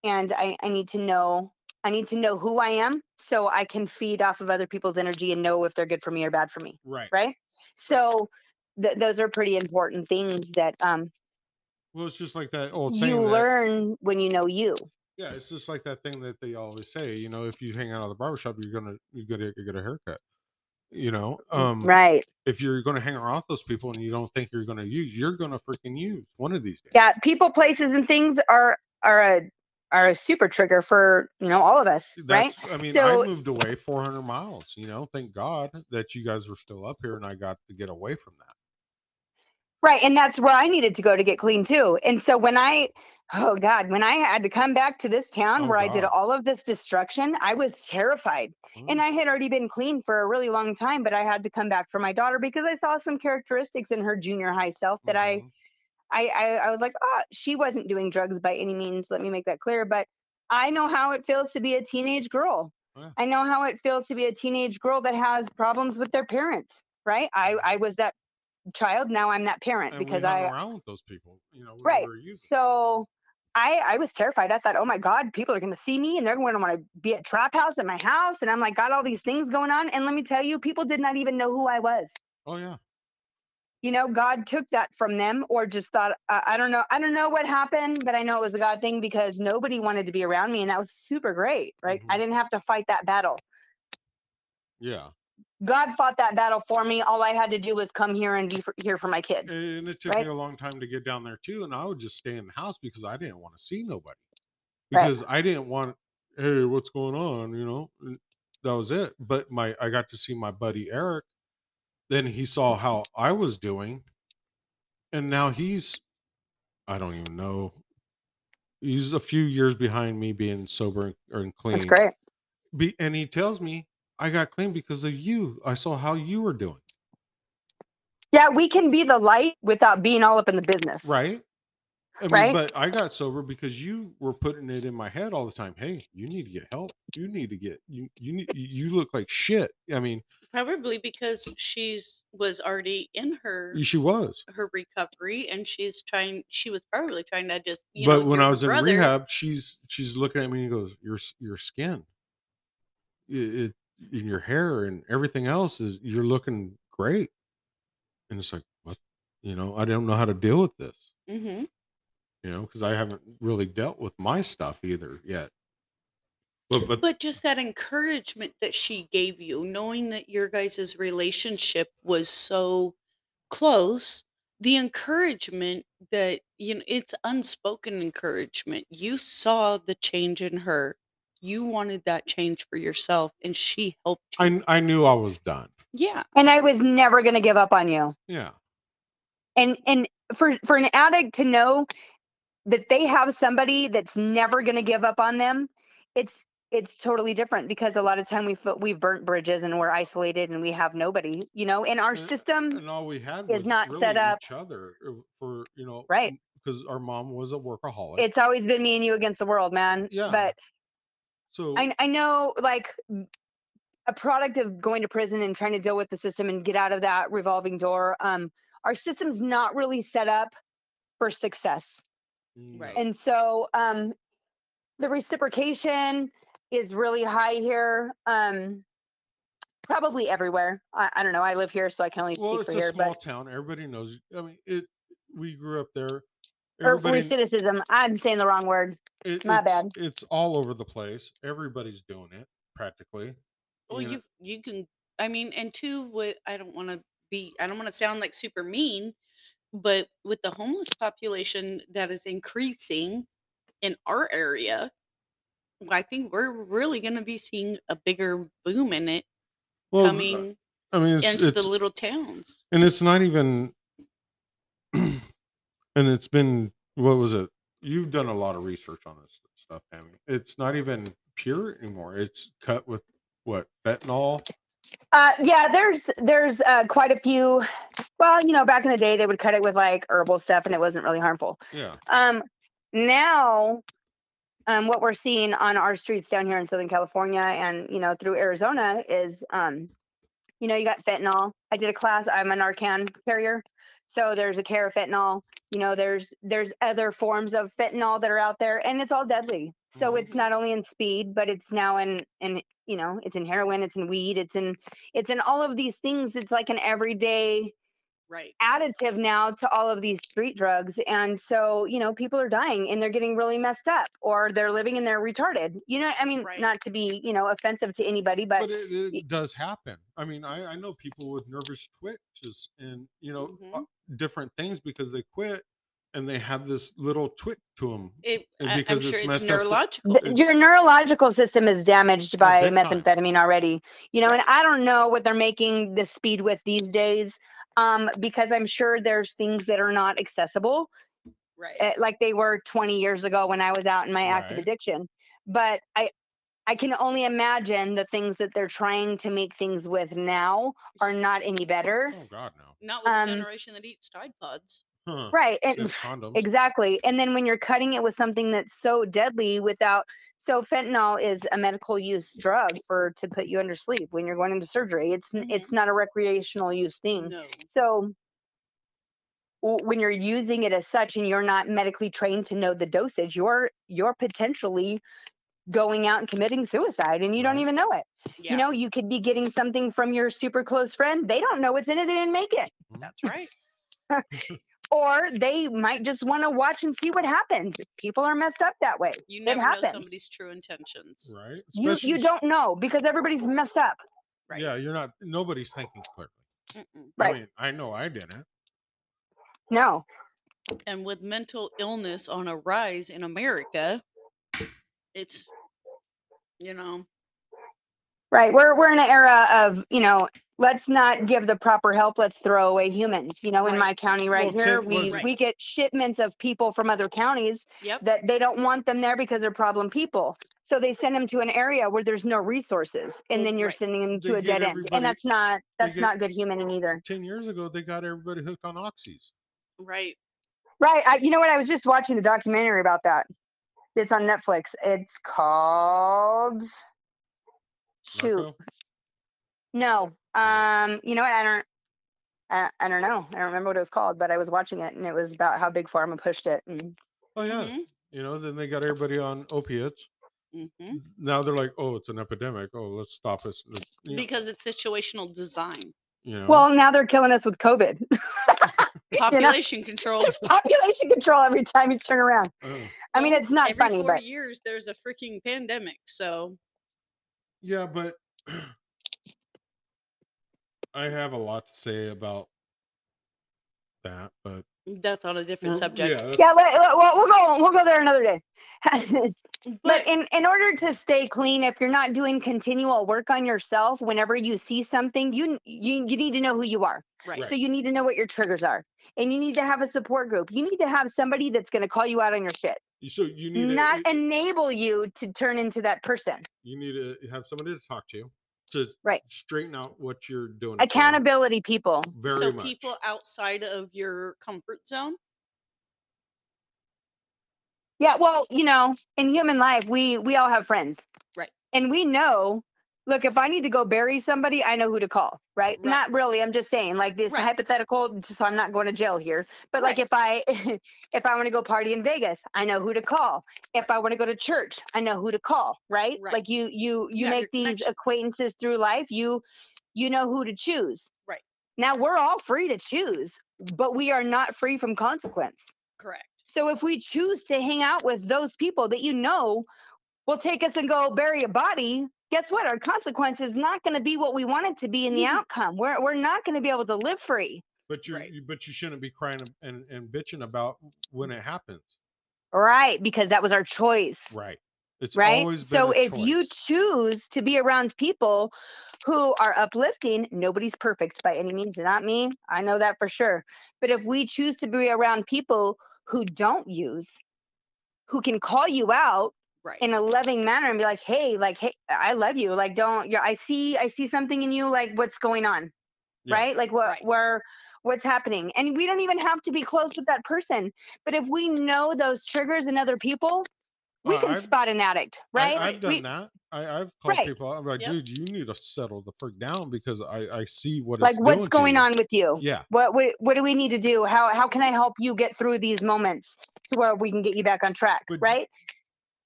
And I, I need to know I need to know who I am so I can feed off of other people's energy and know if they're good for me or bad for me. right Right. So th- those are pretty important things that um well it's just like that old saying you that, learn when you know you. Yeah it's just like that thing that they always say you know if you hang out at the barbershop you're gonna you're gonna get a haircut you know um right. if you're going to hang around with those people and you don't think you're going to use, you're going to freaking use one of these days. yeah people places and things are are a are a super trigger for you know all of us right That's, I mean, So- I moved away 400 miles, you know, thank God that you guys were still up here and I got to get away from that. Right. And that's where I needed to go to get clean too. And so when I, oh God, when I had to come back to this town Oh, where I did all of this destruction, I was terrified. And Mm. I had already been clean for a really long time, but I had to come back for my daughter because I saw some characteristics in her junior high self that I, Mhm. I, I, I was like, oh, she wasn't doing drugs by any means. Let me make that clear. But I know how it feels to be a teenage girl. Yeah. I know how it feels to be a teenage girl that has problems with their parents. Right. I, I was that child. Now I'm that parent And because I, around with those people, you know, Right. we were youth. so I I was terrified. I thought, oh my God, people are gonna see me and they're going to want to be at trap house at my house. And I'm like, got all these things going on. And let me tell you, people did not even know who I was. Oh yeah. You know, God took that from them or just thought, I, I don't know. I don't know what happened, but I know it was a God thing because nobody wanted to be around me. And that was super great, right? I Mhm. didn't have to fight that battle. Yeah. God fought that battle for me. All I had to do was come here and be for, here for my kids. And it took Right. me a long time to get down there too. And I would just stay in the house because I didn't want to see nobody. Right. Because I didn't want, hey, what's going on? You know, and that was it. But my I got to see my buddy Eric. Then he saw how I was doing. And now he's I don't even know. He's a few years behind me being sober and, and clean. That's great. Be, and he tells me I got clean because of you. I saw how you were doing. Yeah, we can be the light without being all up in the business. Right. I mean, Right? but I got sober because you were putting it in my head all the time. Hey, you need to get help. You need to get you. You need. You look like shit. I mean, Probably because she's was already in her she was. her recovery and she's trying she was probably trying to just you but know when I was in brother- rehab, she's she's looking at me and goes, "Your your skin, it, it in your hair and everything else is you're looking great." And it's like, what? You know, I don't know how to deal with this. Mhm. You know, because I haven't really dealt with my stuff either yet. But but but just that encouragement that she gave you knowing that your guys' relationship was so close the encouragement that you know it's unspoken encouragement you saw the change in her you wanted that change for yourself and she helped you I I knew I was done. yeah And I was never going to give up on you. Yeah. And and for for an addict to know that they have somebody that's never going to give up on them, it's it's totally different because a lot of time we've we've burnt bridges and we're isolated and we have nobody, you know, in our And- system. and all we had is was not really set up- each other uh, for you know Right. because our mom was a workaholic It's always been me and you against the world, man. Yeah. But so I I know like a product of going to prison and trying to deal with the system and get out of that revolving door. Um, our system's not really set up for success. Right. And so um the reciprocation is really high here. Um probably everywhere. I, I don't know. I live here, so I can only well speak for here. Well, it's a small but town everybody knows i mean it we grew up there or everybody recidivism. I'm saying the wrong word. it, my it's, bad. it's all over the place everybody's doing it practically well you know? you you can i mean and two what i don't want to be i don't want to sound like super mean but with the homeless population that is increasing in our area i think we're really going to be seeing a bigger boom in it well th- coming i mean it's, into it's the little towns and it's not even (clears throat) (clears throat) and it's been what was it you've done a lot of research on this stuff Tammy. it's not even pure anymore it's cut with what fentanyl Uh, yeah, there's there's uh, quite a few. Well, you know, back in the day, they would cut it with like herbal stuff, and it wasn't really harmful. yeah Um, now, um, what we're seeing on our streets down here in Southern California and you know through Arizona is, um, you know, you got fentanyl. I did a class. I'm a Narcan carrier, so there's a carfentanil. You know, there's there's other forms of fentanyl that are out there, and it's all deadly. So Mhm. it's not only in speed, but it's now in in you know it's in heroin, it's in weed, it's in it's in all of these things. It's like an everyday right additive now to all of these street drugs and so you know people are dying and they're getting really messed up or they're living and they're retarded you know i mean Right. not to be you know offensive to anybody but, but it, it does happen i mean I, I know people with nervous twitches and you know Mhm. Different things because they quit and they have this little twit to them it, And I, i'm because it's sure it's messed up to- neurological th- your neurological system is damaged by big time. methamphetamine already you know and i don't know what they're making the speed with these days um, because I'm sure there's things that are not accessible Right. eh, like they were 20 years ago when I was out in my active Right. addiction. But I I can only imagine the things that they're trying to make things with now are not any better. Oh God, no. Not with um, a generation that eats Tide Pods. Huh. Right. And condoms. exactly. And then when you're cutting it with something that's so deadly without so fentanyl is a medical use drug for to put you under sleep when you're going into surgery. It's n Mhm. it's not a recreational use thing. No. So when you're using it as such and you're not medically trained to know the dosage, you're you're potentially going out and committing suicide and you don't even know it. Yeah. You know, you could be getting something from your super close friend. They don't know what's in it, they didn't make it. that's right. (laughs) Or they might just want to watch and see what happens. People are messed up that way. You It never know somebody's true intentions. Right. You Especially you s- don't know because everybody's messed up. Right. Yeah, you're not. Nobody's thinking clearly. Mm-mm. Right. I mean, I know I didn't. No. And with mental illness on a rise in America, it's you know, Right. We're we're in an era of, you know, let's not give the proper help, let's throw away humans. You know, in my county right Well, here, Tim, we was- we get shipments of people from other counties yep. that they don't want them there because they're problem people. So they send them to an area where there's no resources and then you're right. sending them They to a dead end. And that's not that's get- not good humaning either. Ten years ago, they got everybody hooked on oxys. Right. Right. I, you know what? I was just watching the documentary about that. It's on Netflix. It's called Shoot. Narco? No. Um, you know what? I don't I, I don't know. I don't remember what it was called, but I was watching it and it was about how Big Pharma pushed it. And Oh yeah. Mhm. You know, then they got everybody on opiates. Mhm. Now they're like, oh, it's an epidemic. Oh, let's stop us. uh, You know, Because it's situational design. you know. well, now they're killing us with COVID. (laughs) Population control. There's population control every time you turn around. uh, I mean, it's not Every funny, four but years there's a freaking pandemic. So yeah, but (clears throat) I have a lot to say about that, but that's on a different we're- subject. Yeah, yeah, let, let- well, we'll go we'll go there another day. (laughs) But, but in in order to stay clean if you're not doing continual work on yourself whenever you see something you you you need to know who you are right. so you need to know what your triggers are and you need to have a support group you need to have somebody that's going to call you out on your shit so you need not to, enable you to turn into that person you need to uh, have somebody to talk to to Right. straighten out what you're doing. for 'em. accountability people Very so much. people outside of your comfort zone. yeah well you know in human life we we all have friends Right. and we know look if i need to go bury somebody i know who to call right, Right. not really i'm just saying like this Right. hypothetical so i'm not going to jail here but like if i (laughs) if i want to go party in vegas i know who to call if i want to go to church i know who to call right, Right. like you you you, You make these acquaintances through life you you know who to choose Right. now we're all free to choose but we are not free from consequence Correct. so if we choose to hang out with those people that you know will take us and go bury a body, guess what? Our consequence is not going to be what we want it to be in the Mhm. outcome. We're we're not going to be able to live free. But you, Right. but you shouldn't be crying and, and bitching about when it happens. Right, because that was our choice. Right. It's right? always been So a if you choose to be around people who are uplifting, nobody's perfect by any means, not me. I know that for sure. But if we choose to be around people who don't use, who can call you out Right. in a loving manner and be like, "Hey, like, hey, I love you. Like, don't. I see, I see something in you. Like, what's going on, Yeah. right? Like, what, Right. where, what's happening? And we don't even have to be close with that person. But if we know those triggers in other people, we can I've- spot an addict, right? I, have done We- that. I, I've called Right. people. out, I'm like, Yep. dude, you need to settle the frick down because I, I see what like what's going you." on with you Yeah. what, what what do we need to do how how can i help you get through these moments to where we can get you back on track But- right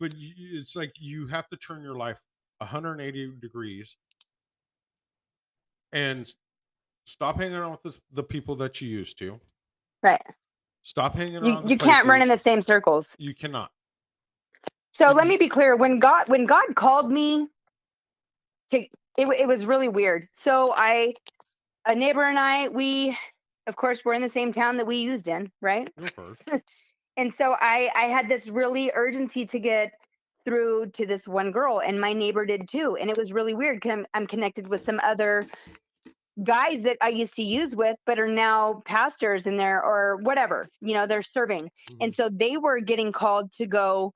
But it's like you have to turn your life 180 degrees and stop hanging out with the, the people that you used to. right Stop hanging you, around. you can't run in the same circles You cannot. so let me be clear when god when god called me to it, it was really weird so i a neighbor and i we of course we're in the same town that we used in right Of course. (laughs) and so i i had this really urgency to get through to this one girl and my neighbor did too and it was really weird because I'm, I'm connected with some other guys that I used to use with, but are now pastors in there or whatever, you know, they're serving. And Mhm. so they were getting called to go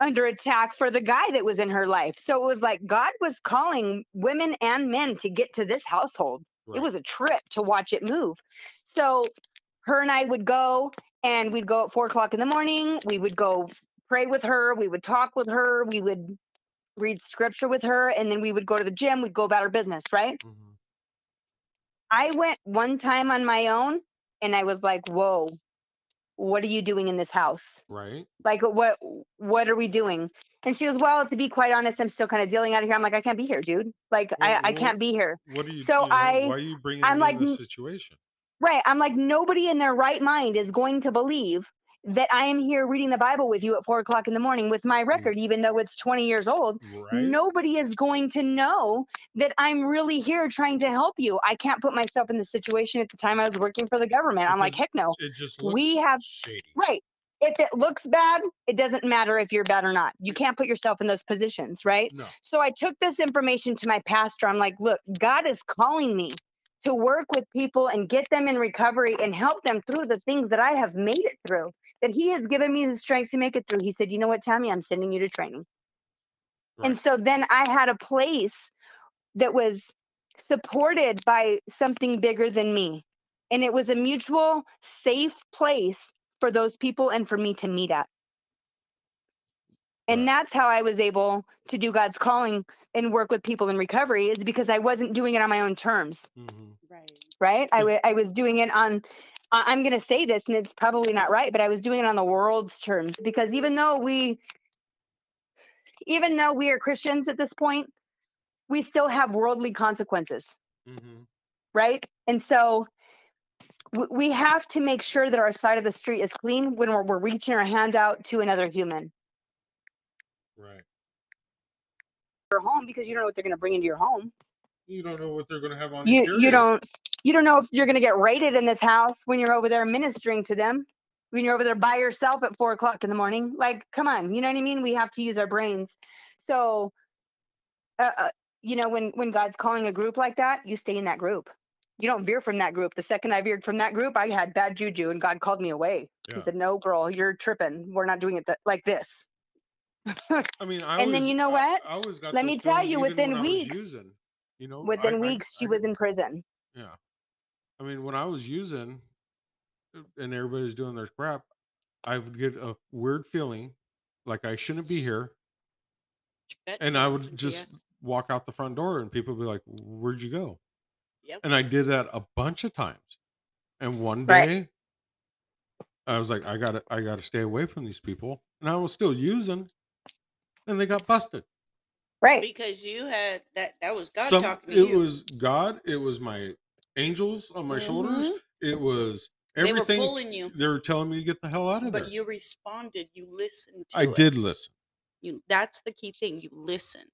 under attack for the guy that was in her life. So it was like God was calling women and men to get to this household. It was a trip to watch it move. So her and I would go and we'd go at four o'clock in the morning. We would go pray with her. We would talk with her. We would read scripture with her. And then we would go to the gym. We'd go about our business, right? Mhm. I went one time on my own and I was like, whoa, what are you doing in this house? Right. Like what what are we doing? And she goes, Well, to be quite honest, I'm still kind of dealing out of here. I'm like, I can't be here, dude. Like I, I can't be here. What are you? So you know, I- Why are you bringing I'm me like, in this situation? Right. I'm like, nobody in their right mind is going to believe that I am here reading the Bible with you at four o'clock in the morning with my mm-hmm. record, even though it's 20 years old. Right. Nobody is going to know that I'm really here trying to help you. I can't put myself in the situation at the time I was working for the government. I'm like, heck no. It just looks We have- shady. Right. If it looks bad, it doesn't matter if you're bad or not. You can't put yourself in those positions, right? No. So I took this information to my pastor. I'm like, look, God is calling me to work with people and get them in recovery and help them through the things that I have made it through, that He has given me the strength to make it through. He said, you know what, Tammy, I'm sending you to training. And so then I had a place that was supported by something bigger than me. And it was a mutual, safe place for those people and for me to meet at. And that's how I was able to do God's calling and work with people in recovery is because I wasn't doing it on my own terms, Mhm. Right. right? I I was doing it on I- I'm going to say this and it's probably not right, but I was doing it on the world's terms because even though we even though we are Christians at this point, we still have worldly consequences, Mhm. right? And so w- we have to make sure that our side of the street is clean when we're, we're reaching our hand out to another human. Right. Your home because you don't know what they're going to bring into your home. You don't know what they're going to have on You you don't you don't know if you're going to get raided in this house when you're over there ministering to them. When you're over there by yourself at four o'clock in the morning, like, come on, you know what I mean? We have to use our brains. So, uh, uh, you know, when when God's calling a group like that, you stay in that group. You don't veer from that group. The second I veered from that group, I had bad juju, and God called me away. Yeah. He said, "No, girl, you're tripping. We're not doing it th- like this." (laughs) I mean, I And then you know what? I, always got. Let me tell you, within when I was weeks- using, you know, Within I- weeks, she was in prison. Yeah. I mean, when I was using uh, and everybody's doing their crap, I would get a weird feeling like I shouldn't be here. And I would just it. walk out the front door and people would be like, Where'd you go? Yep. And I did that a bunch of times. And one Right. day I was like, I gotta I gotta stay away from these people. And I was still using and they got busted. Right. because you had that. That was God Some talking to it you. It was God, it was my angels on my shoulders, Mhm. it was everything They were everything pulling you, they were telling me to get the hell out of but there. you responded. You listened to I it. did listen. You. That's the key thing. You listened.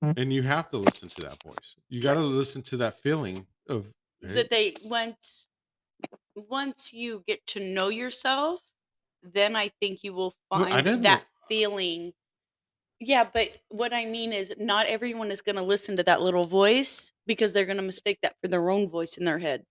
And you have to listen to that voice. You got to listen to that feeling of hey, that they once once you get to know yourself then i think you will find didn't that know- feeling yeah but what i mean is not everyone is going to listen to that little voice because they're going to mistake that for their own voice in their head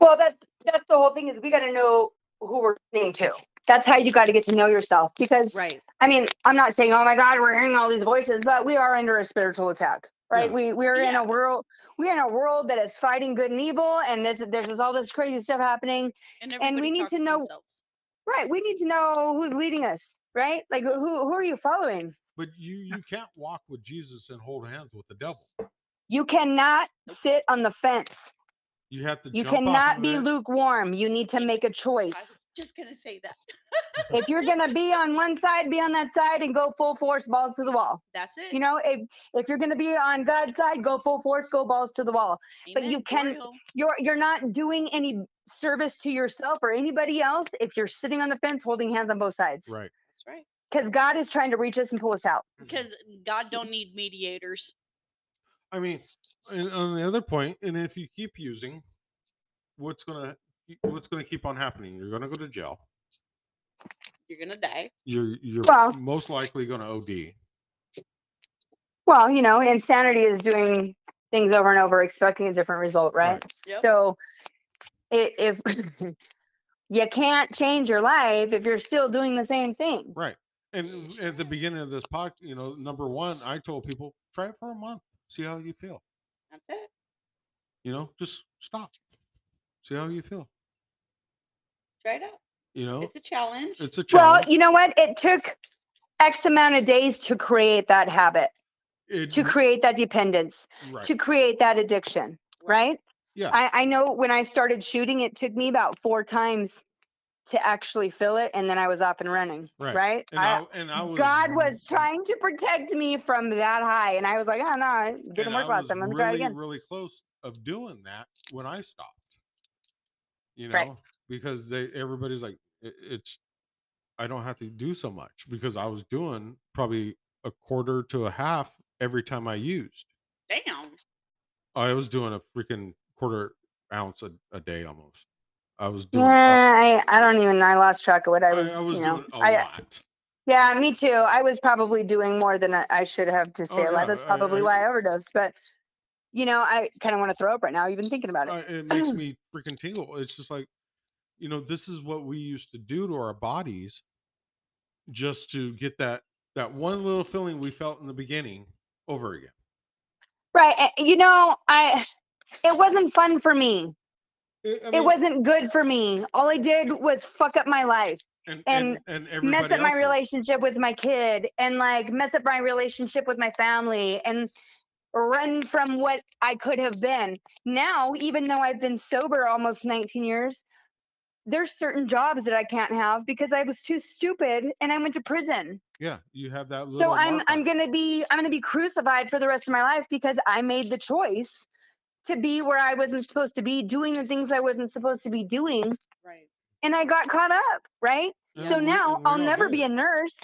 Well, that's that's the whole thing is we got to know who we're listening to. That's how you got to get to know yourself. Because right I mean, I'm not saying, oh my God, we're hearing all these voices, but we are under a spiritual attack, right? Yeah. We we're in a world we're in a world that is fighting good and evil, and this there's just all this crazy stuff happening. and, we need to know- themselves. Right? We need to know who's leading us, right? Like who who are you following? but you you can't walk with Jesus and hold hands with the devil. You cannot sit on the fence. You have to You jump off cannot of be it. lukewarm. You need to make a choice. was just going to say that if you're gonna (laughs) be on one side, be on that side and go full force, balls to the wall. that's it You know, if if you're gonna be on God's side, go full force, go balls to the wall. but you can- Glory hole. You're you're not doing any service to yourself or anybody else if you're sitting on the fence holding hands on both sides. Right. That's right Because God is trying to reach us and pull us out. Mm-hmm. because god don't need mediators I mean, and on the other point, and if you keep using, what's gonna what's gonna keep on happening? You're gonna go to jail. you're going to die You're you're Well- most likely gonna OD. Well, you know, insanity is doing things over and over, expecting a different result, right? Right. Yep. So i- if (laughs) you can't change your life if you're still doing the same thing. Right. And at the beginning of this podcast, you know, number one, I told people try it for a month, see how you feel. That's it. You know, just stop, see how you feel. Try it out. You know, It's a challenge. it's a challenge. Well, you know what? It took X amount of days to create that habit, It- to create that dependence, right. to create that addiction, right? Yeah. I, I know when I started shooting, it took me about four times to actually fill it, and then I was up and running. Right. Right? and I- I, and I was God was (laughs) trying to protect me from that high, and I was like, oh no, it didn't work last time. Let me really, try it again. really close of doing that when I stopped. You know, Right. because they everybody's like, "I- it's I don't have to do so much because I was doing probably a quarter to a half every time I used. Damn. I was doing a freaking quarter ounce a, a day almost. I was doing. Yeah, I, I don't even. I lost track of what I I, was. I was you know, doing a I, lot. Yeah, me too. I was probably doing more than I, I should have to stay Oh, alive. yeah, That's probably I- why I overdosed. But you know, I kind of want to throw up right now, even thinking about it. I, it makes (clears throat) me freaking tingle. It's just like, you know, this is what we used to do to our bodies just to get that that one little feeling we felt in the beginning over again. right. You know, I. It wasn't fun for me. I- I it wasn't good for me. All I did was fuck up my life, and and and, and mess up my else's. relationship with my kid, and like mess up my relationship with my family, and run from what I could have been. Now, even though I've been sober almost 19 years, there's certain jobs that I can't have because I was too stupid and I went to prison. Yeah, you have that little. So I'm mark I'm gonna be I'm gonna be crucified for the rest of my life because I made the choice to be where I wasn't supposed to be, doing the things I wasn't supposed to be doing, Right. and I got caught up, right? And so we- now I'll never did. be a nurse.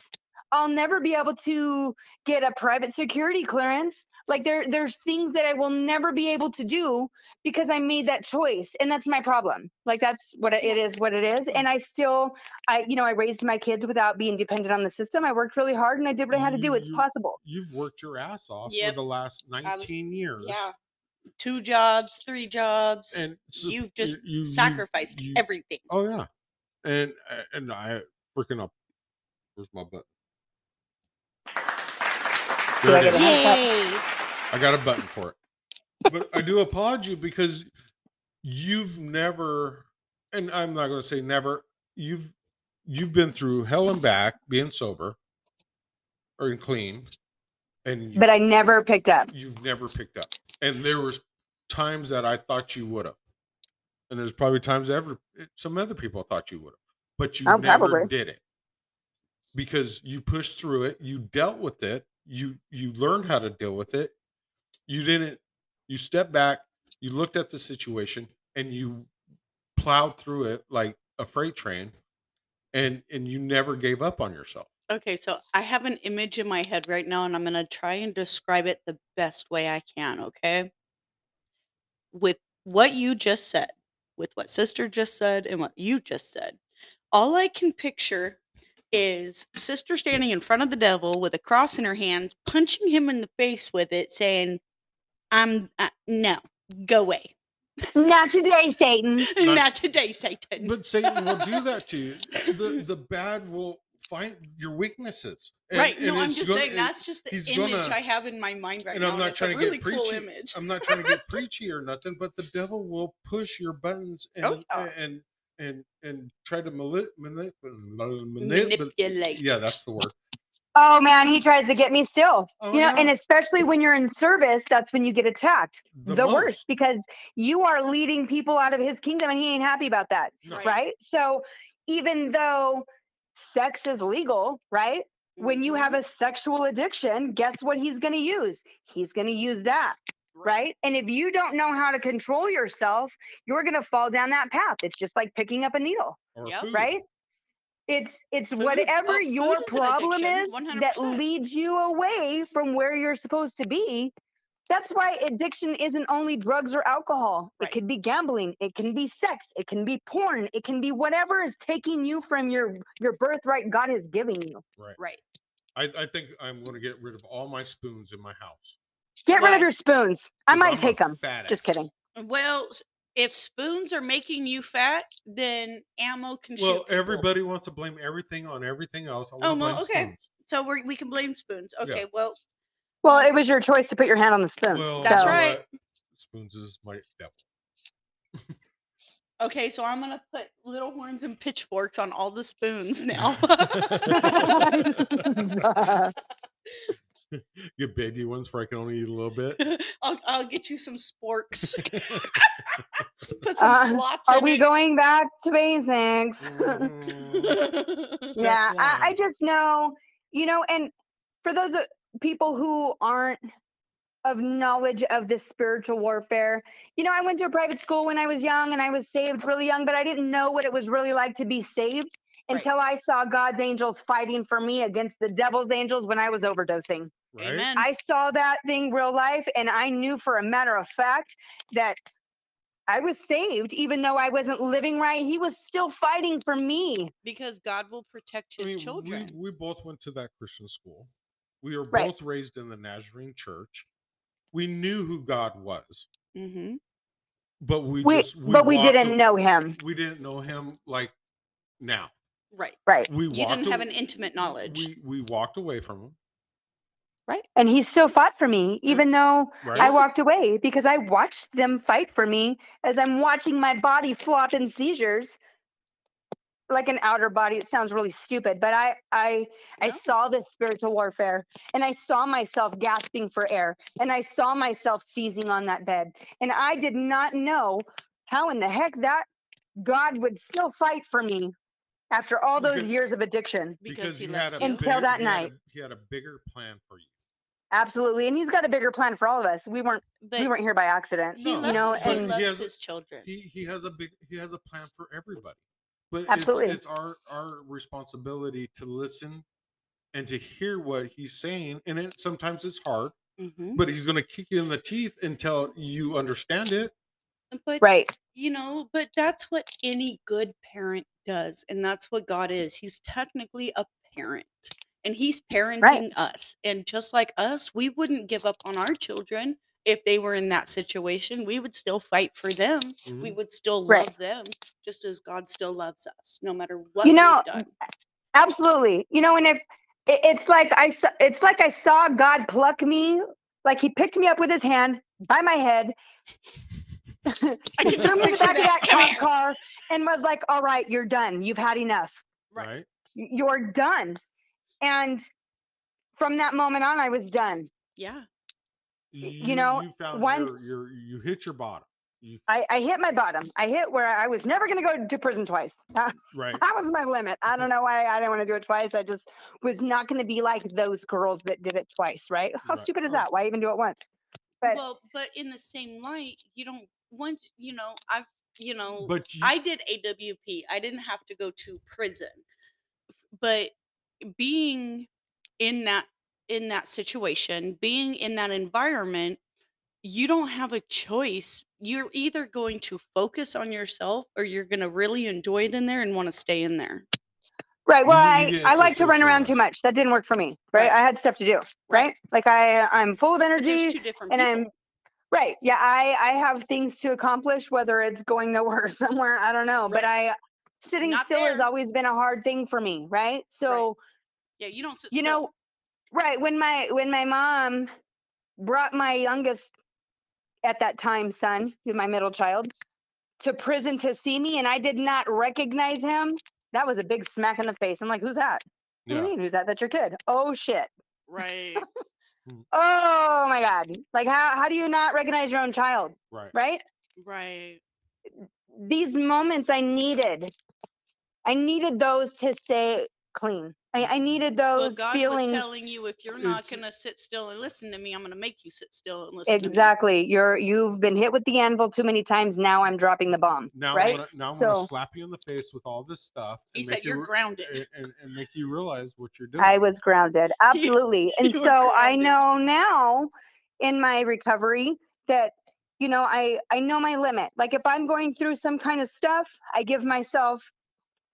I'll never be able to get a private security clearance. Like there there's things that I will never be able to do because I made that choice. And that's my problem. Like that's what it it is what it is. And I still I you know I raised my kids without being dependent on the system. I worked really hard and I did what I had to do. It's you- possible. You've worked your ass off for the last 19 years. Yeah. Two jobs, three jobs. And so You've just you- you- sacrificed you- everything. Oh yeah, and uh, and I freaking up. Where's my button? Do There I it get a is. hand clap? Yay. I got a button for it. But I do applaud you because you've never, and I'm not going to say never. You've you've been through hell and back being sober or clean, and you, But I never picked up. you've never picked up. And there was times that I thought you would have, and there's probably times ever eh, some other people thought you would have, but you Oh, never probably. did it because you pushed through it. You dealt with it. You you learned how to deal with it. You didn't. You stepped back. You looked at the situation and you plowed through it like a freight train, and and you never gave up on yourself. Okay, so I have an image in my head right now, and I'm going to try and describe it the best way I can, okay? With what you just said, with what sister just said, and what you just said, all I can picture is sister standing in front of the devil with a cross in her hand, punching him in the face with it, saying, I'm, uh, no, go away. Not today, Satan. (laughs) Not today, Satan. But Satan will do that to you. (laughs) The the bad will find your weaknesses. And- right. and No, I'm just gonna- saying that's just the image gonna- I have in my mind right and now. I'm not trying to really get cool preachy. image. I'm not trying to get (laughs) preachy or nothing, but the devil will push your buttons oh, and Oh, yeah. and and and try to mali- manip- manip- Manipulate. Yeah, that's the word. Oh man, he tries to get me still. Oh, you know, and especially when you're in service, that's when you get attacked the, The worst because you are leading people out of his kingdom and he ain't happy about that. No. Right. Right. So even though sex is legal, right? When you have Mhm. a sexual addiction, guess what he's going to use? He's going to use that. Right. And if you don't know how to control yourself, you're going to fall down that path. It's just like picking up a needle Yep. right? It's it's Food- whatever oh, your food is an problem is 100%. that leads you away from where you're supposed to be. That's why addiction isn't only drugs or alcohol. Right. It could be gambling, it can be sex, it can be porn, it can be whatever is taking you from your your birthright God is giving you. Right. Right. I, I think I'm going to get rid of all my spoons in my house. Get rid of your spoons. I might I'm take them. fat Just kidding. Well, if spoons are making you fat, then ammo can. Well, people. everybody wants to blame everything on everything else. I Oh, well, okay. spoons. So we we can blame spoons. Okay, well, Well, it was your choice to put your hand on the spoon. Well, That's you right. what? Spoons is my devil. (laughs) okay, so I'm gonna put little horns and pitchforks on all the spoons (laughs) now. (laughs) Get baby ones for I can only eat a little bit. I'll, I'll get you some sporks. Put some Uh, slots Are in we it. going back to basics? Mm, yeah, I, I just know, you know, and for those uh, people who aren't of knowledge of this spiritual warfare, you know, I went to a private school when I was young and I was saved really young, but I didn't know what it was really like to be saved Right. until I saw God's angels fighting for me against the devil's angels when I was overdosing. right? Amen. I saw that thing real life, and I knew for a matter of fact that I was saved, even though I wasn't living right. He was still fighting for me. because God will protect I his mean, children. We, we both went to that Christian school. We were Right. both raised in the Nazarene church. We knew who God was, hmm but we, We, just but we didn't a- know him. We didn't know him like now. Right. Right. We You didn't have aw- an intimate knowledge. We we walked away from him, Right. And he still fought for me, even though right? I walked away because I watched them fight for me as I'm watching my body flop in seizures like an outer body. It sounds really stupid, but I I I saw this spiritual warfare and I saw myself gasping for air and I saw myself seizing on that bed. And I did not know how in the heck that God would still fight for me after all those Because- years of addiction. because, he, had loves a you. Until that he had a- night. he had a bigger plan for you. Absolutely. And he's got a bigger plan for all of us. We weren't but we weren't here by accident. he No, loves, you know, he and- loves He has- his children. He he has a big he has a plan for everybody. But Absolutely. it's it's our our responsibility to listen and to hear what he's saying. And it sometimes it's hard, hmm but he's gonna kick you in the teeth until you understand it. But Right. you know, but that's what any good parent does, and that's what God is. He's technically a parent, and He's parenting us. And just like us, we wouldn't give up on our children if they were in that situation. We would still fight for them. We Mhm. would still Right. love them, just as God still loves us, no matter what You know, we've done. Absolutely. You know, and if it's like I saw, it's like I saw God pluck me, like he picked me up with his hand by my head, I he (laughs) threw me in the picture back of that. that cop car, and was like, "All right, you're done. You've had enough. Right. Right? You're done." And from that moment on, I was done. Yeah. You, know, you found once- your, your you hit your bottom. You I, I hit my bottom. I hit where I was never going to go to prison twice. (laughs) Right. that was my limit. I don't (laughs) know why I didn't want to do it twice. I just was not going to be like those girls that did it twice, right? How Right. stupid is Oh. that? Why even do it once? But well, but in the same light, you don't want, you know, I've, you know, But you, I did AWP. I didn't have to go to prison. But being in that in that situation, being in that environment, you don't have a choice. You're either going to focus on yourself or you're going to really enjoy it in there and want to stay in there. Right. Well, You- you I, I like to run around too much. That didn't work for me. Right. Right. I had stuff to do. Right. Right. Like I, I'm full of energy two different and people. I'm right. Yeah. I, I have things to accomplish, whether it's going nowhere (laughs) or somewhere. I don't know. But I, sitting Not still has always been a hard thing for me. Right. So, yeah, you don't sit you still. know, right. When my, when my mom brought my youngest at that time, son, who's my middle child, to prison to see me and I did not recognize him, that was a big smack in the face. I'm like, who's that? What do yeah. you mean? Who's that? That's your kid. Oh shit. right. (laughs) Hmm. Oh my god. Like how how do you not recognize your own child? Right. Right? Right. These moments I needed. I needed those to stay clean. I, I mm-hmm. needed Well, those God feelings. was telling you if you're not going to sit still and listen to me, I'm going to make you sit still and listen to me. exactly. You're you've been hit with the anvil too many times. Now I'm dropping the bomb. Now right? I'm gonna, now I'm gonna So- slap you in the face with all this stuff. He said you you're re- grounded. and, and, and make you realize what you're doing. I was grounded. (laughs) Absolutely. and you so I know now in my recovery that you know I I know my limit. Like if I'm going through some kind of stuff, I give myself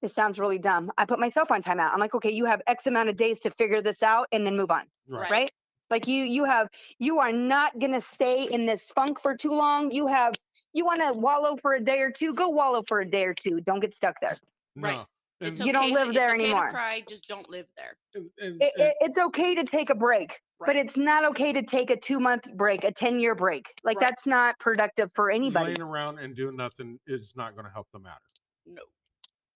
this sounds really dumb. I put myself on timeout. I'm like, okay, you have X amount of days to figure this out and then move on. right. Right. Like you, you have, you are not gonna stay in this funk for too long. You have, you want to wallow for a day or two, go wallow for a day or two. Don't get stuck there. Right. And, It's You don't live to, there it's okay anymore. To cry, just don't live there. and, and, It, and- it, it's okay to take a break, but it's not okay to take a two month break, a 10 year break. Like Right. that's not productive for anybody. laying around and doing nothing is not going to help the matter. No.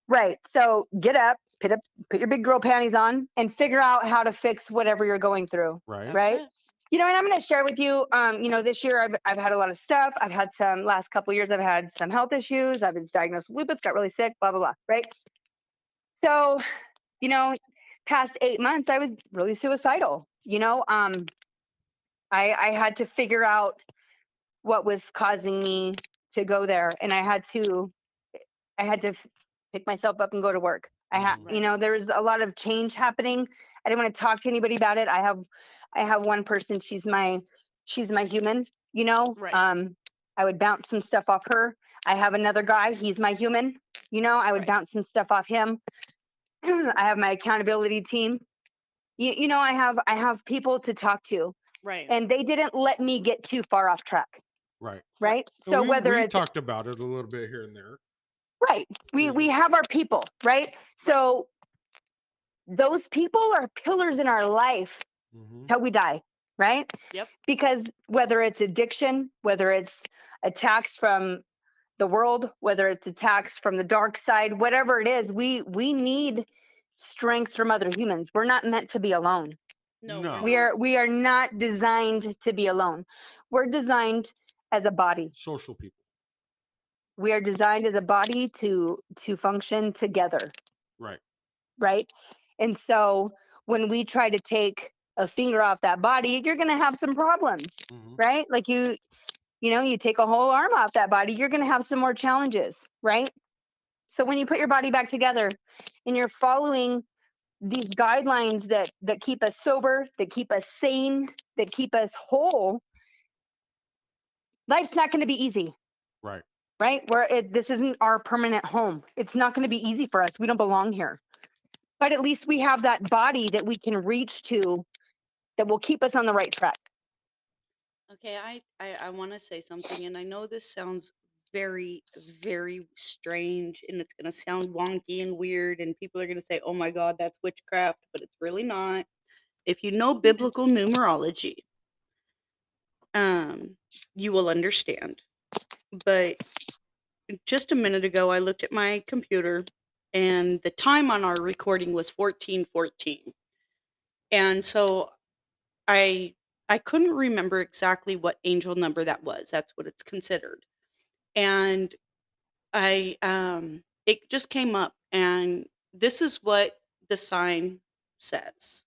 Right. So get up, put up, put your big girl panties on and figure out how to fix whatever you're going through. Right. That's Right. it. You know, and I'm going to share with you, um, you know, this year I've, I've had a lot of stuff. I've had some last couple years, I've had some health issues. I was diagnosed with lupus, got really sick, blah, blah, blah. Right. So, you know, past eight months, I was really suicidal, you know, um, I, I had to figure out what was causing me to go there. And I had to, I had to f- pick myself up and go to work. I Mhm. Right. you know, there was a lot of change happening. I didn't want to talk to anybody about it. I have, I have one person. She's my, she's my human. You know, Right. um, I would bounce some stuff off her. I have another guy. He's my human. You know, I would Right. bounce some stuff off him. (clears throat) I have my accountability team. You, you know, I have, I have people to talk to, Right. and they didn't let me get too far off track. Right. Right. And So we, whether we it's talked about it a little bit here and there. Right. We we have our people, right? So those people are pillars in our life hmm till we die, right? Yep. Because whether it's addiction, whether it's attacks from the world, whether it's attacks from the dark side, whatever it is, we we need strength from other humans. We're not meant to be alone. no. No. we're We not. are we are not designed to be alone. We're designed as a body. Social people. We are designed as a body to to function together. Right. right? And so when we try to take a finger off that body, you're going to have some problems, hmm right? Like you, you know, you take a whole arm off that body, you're going to have some more challenges, right? So when you put your body back together and you're following these guidelines that that keep us sober, that keep us sane, that keep us whole, life's not going to be easy Right. Right? Where it, this isn't our permanent home. It's not going to be easy for us. We don't belong here. But at least we have that body that we can reach to that will keep us on the right track. Okay, I I, I want to say something, and I know this sounds very very strange, and it's gonna sound wonky and weird, and people are gonna say, "Oh my God, that's witchcraft," but it's really not. If you know biblical numerology, um, you will understand. But just a minute ago, I looked at my computer, and the time on our recording was fourteen fourteen, and so I I couldn't remember exactly what angel number that was. That's what it's considered. And I um it just came up and this is what the sign says.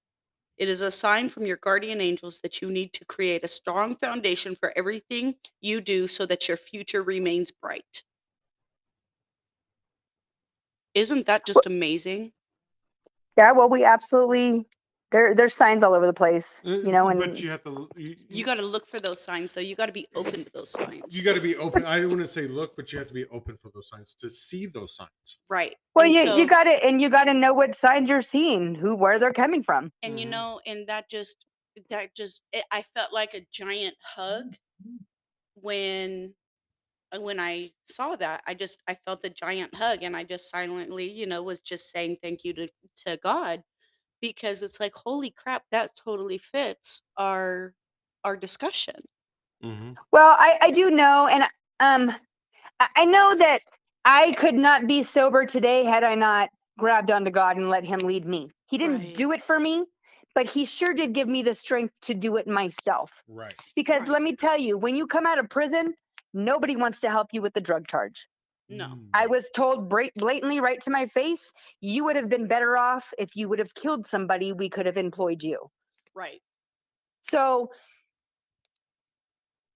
It is a sign from your guardian angels that you need to create a strong foundation for everything you do so that your future remains bright. Isn't that just amazing? Yeah, well, we absolutely there. There's signs all over the place, you know, and Uh, but you have to. You, You got to look for those signs, so you got to be open to those signs. you got to be open. I don't want to say look, but you have to be open for those signs to see those signs. right. well, And you so- you got to and you got to know what signs you're seeing, who where they're coming from. and you Mhm. know and that just that just it, i felt like a giant hug when uh, when i saw that i just i felt a giant hug and i just silently you know was just saying thank you to to god because it's like holy crap that totally fits our our discussion Mm-hmm. Well, I I do know, and um, I, I know that I could not be sober today had I not grabbed onto God and let Him lead me. He didn't Right. do it for me, but He sure did give me the strength to do it myself. Right. Because let me tell you, when you come out of prison, nobody wants to help you with the drug charge. No. Mm. I was told blatantly right to my face, you would have been better off if you would have killed somebody. We could have employed you. right. So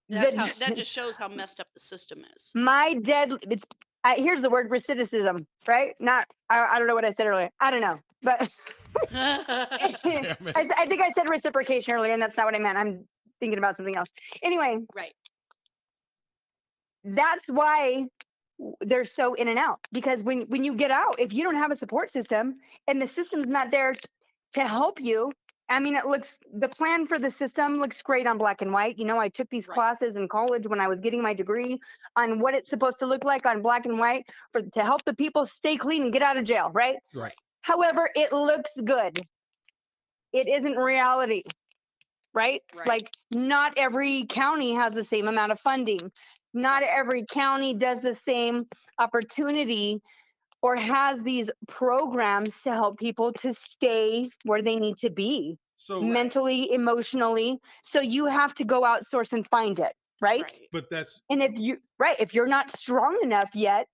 that's the- how that just shows how messed up the system is. My dead it's I, here's the word recidivism right? Not I, I don't know what i said earlier. I don't know but (laughs) (laughs) I, I think i said reciprocation earlier and that's not what i meant. I'm thinking about something else. Anyway right. That's why w- they're so in and out because when when you get out if you don't have a support system and the system's not there to help you I mean, it looks, the plan for the system looks great on black and white. You know, I took these Right. classes in college when I was getting my degree on what it's supposed to look like on black and white for, to help the people stay clean and get out of jail, right? Right. However, it looks good. It isn't reality, right? Right. Like, not every county has the same amount of funding. Not every county does the same opportunity or has these programs to help people to stay where they need to be So, mentally, emotionally. So you have to go outsource and find it, right? Right. but that's And if you, right, if you're not strong enough yet,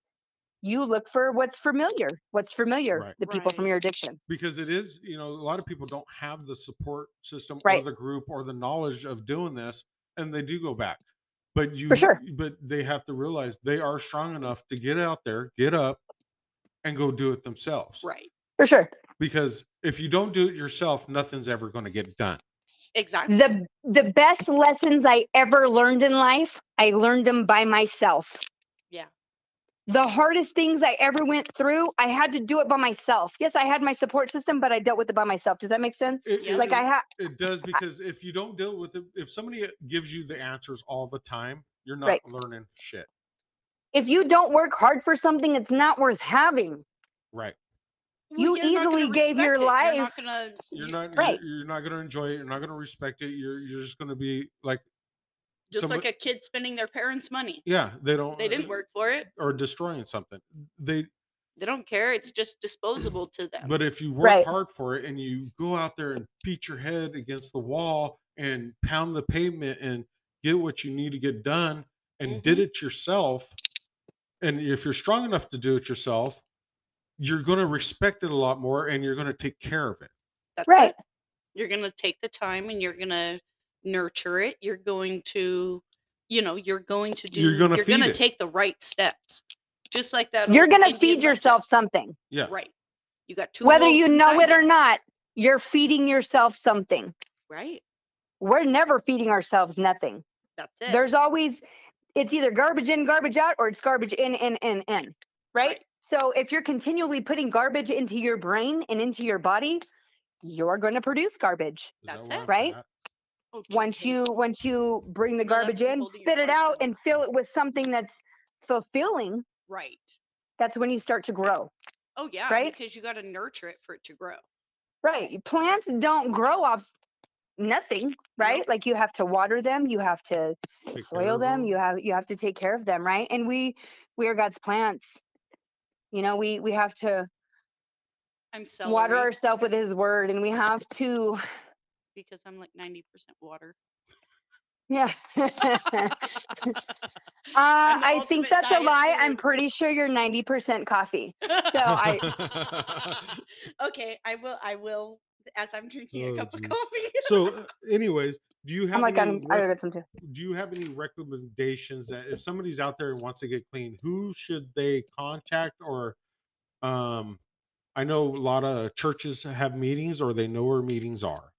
you look for what's familiar, what's familiar, Right. the people from your addiction. because it is, you know, a lot of people don't have the support system or the group or the knowledge of doing this, and they do go back. But you, For sure. but they have to realize they are strong enough to get out there, get up, and go do it themselves. Right. For sure. Because if you don't do it yourself, nothing's ever going to get done. Exactly. The the best lessons I ever learned in life, I learned them by myself. Yeah. The hardest things I ever went through, I had to do it by myself. Yes, I had my support system, but I dealt with it by myself. Does that make sense? It, Yeah. it- Like I had it does because if you don't deal with it, if somebody uh, gives you the answers all the time, you're not Right. learning shit. if you don't work hard for something, it's not worth having. Right. You you're not gonna easily gave your respect it. You're life- not gonna. You're not Right. you're, you're not going to enjoy it. You're not going to respect it. You're you're just going to be like just somebody- like a kid spending their parents' money. yeah, they don't They didn't uh, work for it. or destroying something. They They don't care. It's just disposable (clears throat) to them. but if you work Right. hard for it and you go out there and beat your head against the wall and pound the pavement and get what you need to get done and did Mhm. it yourself and if you're strong enough to do it yourself you're going to respect it a lot more and you're going to take care of it That's Right. it. You're gonna take the time and you're gonna nurture it. You're going to, you know, you're going to do. You're gonna you're gonna take the right steps. Just like that. You're gonna Indian feed legend. yourself something. yeah Right. You got two. Whether you know it or not, you're feeding yourself something. Right. We're never feeding ourselves nothing. That's it. There's always it's either garbage in, garbage out, or it's garbage in, in, in, in. Right? Right. So if you're continually putting garbage into your brain and into your body, you're going to produce garbage. That's where it. Right? Oh, Once you once you bring the No, garbage in, spit it out and fill it with something that's fulfilling, Right. that's when you start to grow. Oh yeah. Right? Because you got to nurture it for it to grow. Right. Plants don't grow off nothing, right? Nope. Like you have to water them, you have to Take soil them, them. you have you have to take care of them, right? And we we are God's plants. You know, we we have to I'm celery water ourselves with his word and we have to because I'm like 90% water. yeah. (laughs) (laughs) uh, I'm the I think that's a diet lie. I'm pretty sure you're 90% coffee. So I (laughs) okay, I will. I will. As I'm drinking a Oh, cup geez. of coffee. so uh, anyways do you have I'm like any I'm, I rec- got some too. do you have any recommendations that if somebody's out there and wants to get clean, who should they contact or um I know a lot of churches have meetings or they know where meetings are.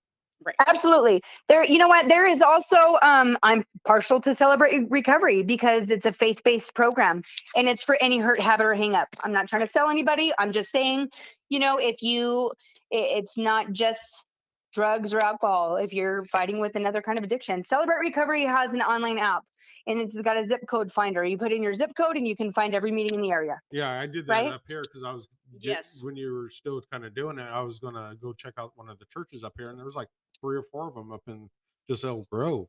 Absolutely. There, you know what? There is also, um, I'm partial to Celebrate Recovery because it's a faith based program and it's for any hurt, habit, or hang up. I'm not trying to sell anybody. I'm just saying, you know, if you, it's not just drugs or alcohol, if you're fighting with another kind of addiction, Celebrate Recovery has an online app and it's got a zip code finder. You put in your zip code and you can find every meeting in the area. Yeah, I did that Right? up here because I was get- Yes. when you were still kind of doing it, I was gonna go check out one of the churches up here, and there was like three or four of them up in just Elk Grove.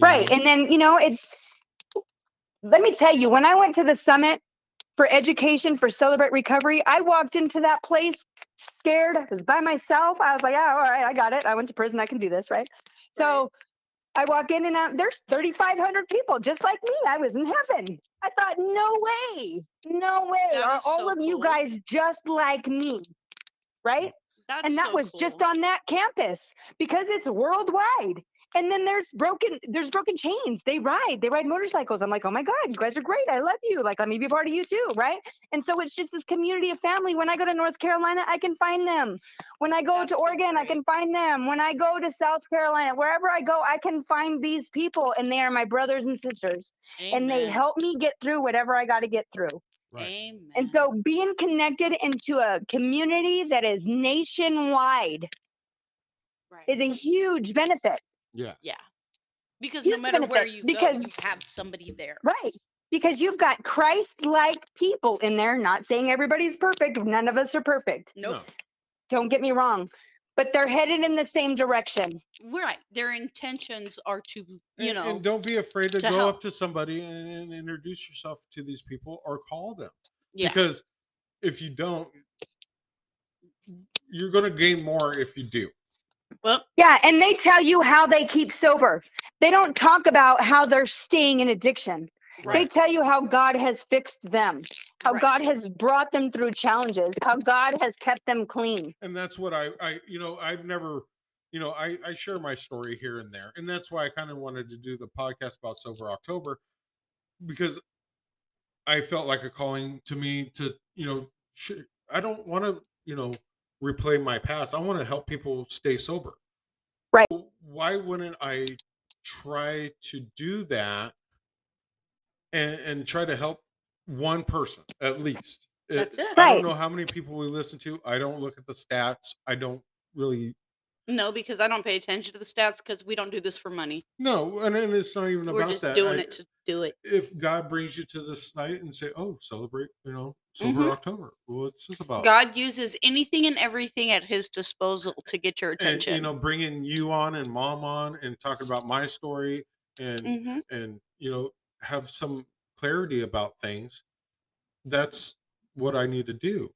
Right. know? And then, you know, it's, let me tell you, when I went to the summit for education for Celebrate Recovery, I walked into that place scared. I was by myself. I was like, oh, all right, I got it. I went to prison. I can do this. Right. So I walk in and out, there's 3,500 people just like me. I was in heaven. I thought, no way. No way. That Are all so of you guys just like me? Right That's and that so was just on that campus because it's worldwide. And then there's broken there's broken chains. They ride they ride motorcycles. I'm like oh my god you guys are great. I love you. Like let me be a part of you too right? And so it's just this community of family. When i go to north carolina i can find them. When i go That's to so oregon i can find them. When i go to south carolina wherever i go i can find these people and they are my brothers and sisters. And they help me get through whatever i got to get through Right. Amen. and so being connected into a community that is nationwide Right. is a huge benefit. Yeah. yeah. Because Huge no matter where you because- go, you have somebody there. Right. Because you've got Christ like people in there, not saying everybody's perfect. None of us are perfect. Nope. No. Don't get me wrong. But they're headed in the same direction. Right. Their intentions are to, you and, know, and don't be afraid to, to go help. up to somebody and, and introduce yourself to these people or call them yeah. because if you don't you're going to gain more if you do well, Yeah. And they tell you how they keep sober. They don't talk about how they're staying in addiction. They tell you how God has fixed them, how Right. God has brought them through challenges, how God has kept them clean. and that's what i i you know i've never you know i i share my story here and there and that's why i kind of wanted to do the podcast about sober october because i felt like a calling to me to you know sh- i don't want to you know replay my past i want to help people stay sober Right. So why wouldn't i try to do that and and try to help one person at least It- That's it. i Right. don't know how many people we listen to i don't look at the stats i don't really no, because I don't pay attention to the stats because we don't do this for money. no and, and it's not even We're about just that doing I- it to do it. if god brings you to this night and say oh celebrate you know sober Mhm. october well it's just about God uses anything and everything at his disposal to get your and attention. you know bringing you on and mom on and talking about my story and hmm and you know have some clarity about things that's what i need to do.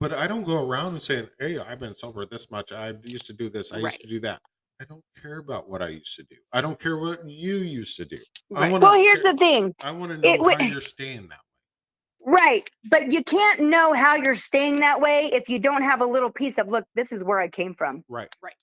But i don't go around and saying hey i've been sober this much. I used to do this. I Right. used to do that. I don't care about what i used to do. I don't care what you used to do. I want to Well, here's the thing. i want to know It wi- how (laughs) you're staying that way. Right. But you can't know how you're staying that way if you don't have a little piece of look, this is where I came from. Right, right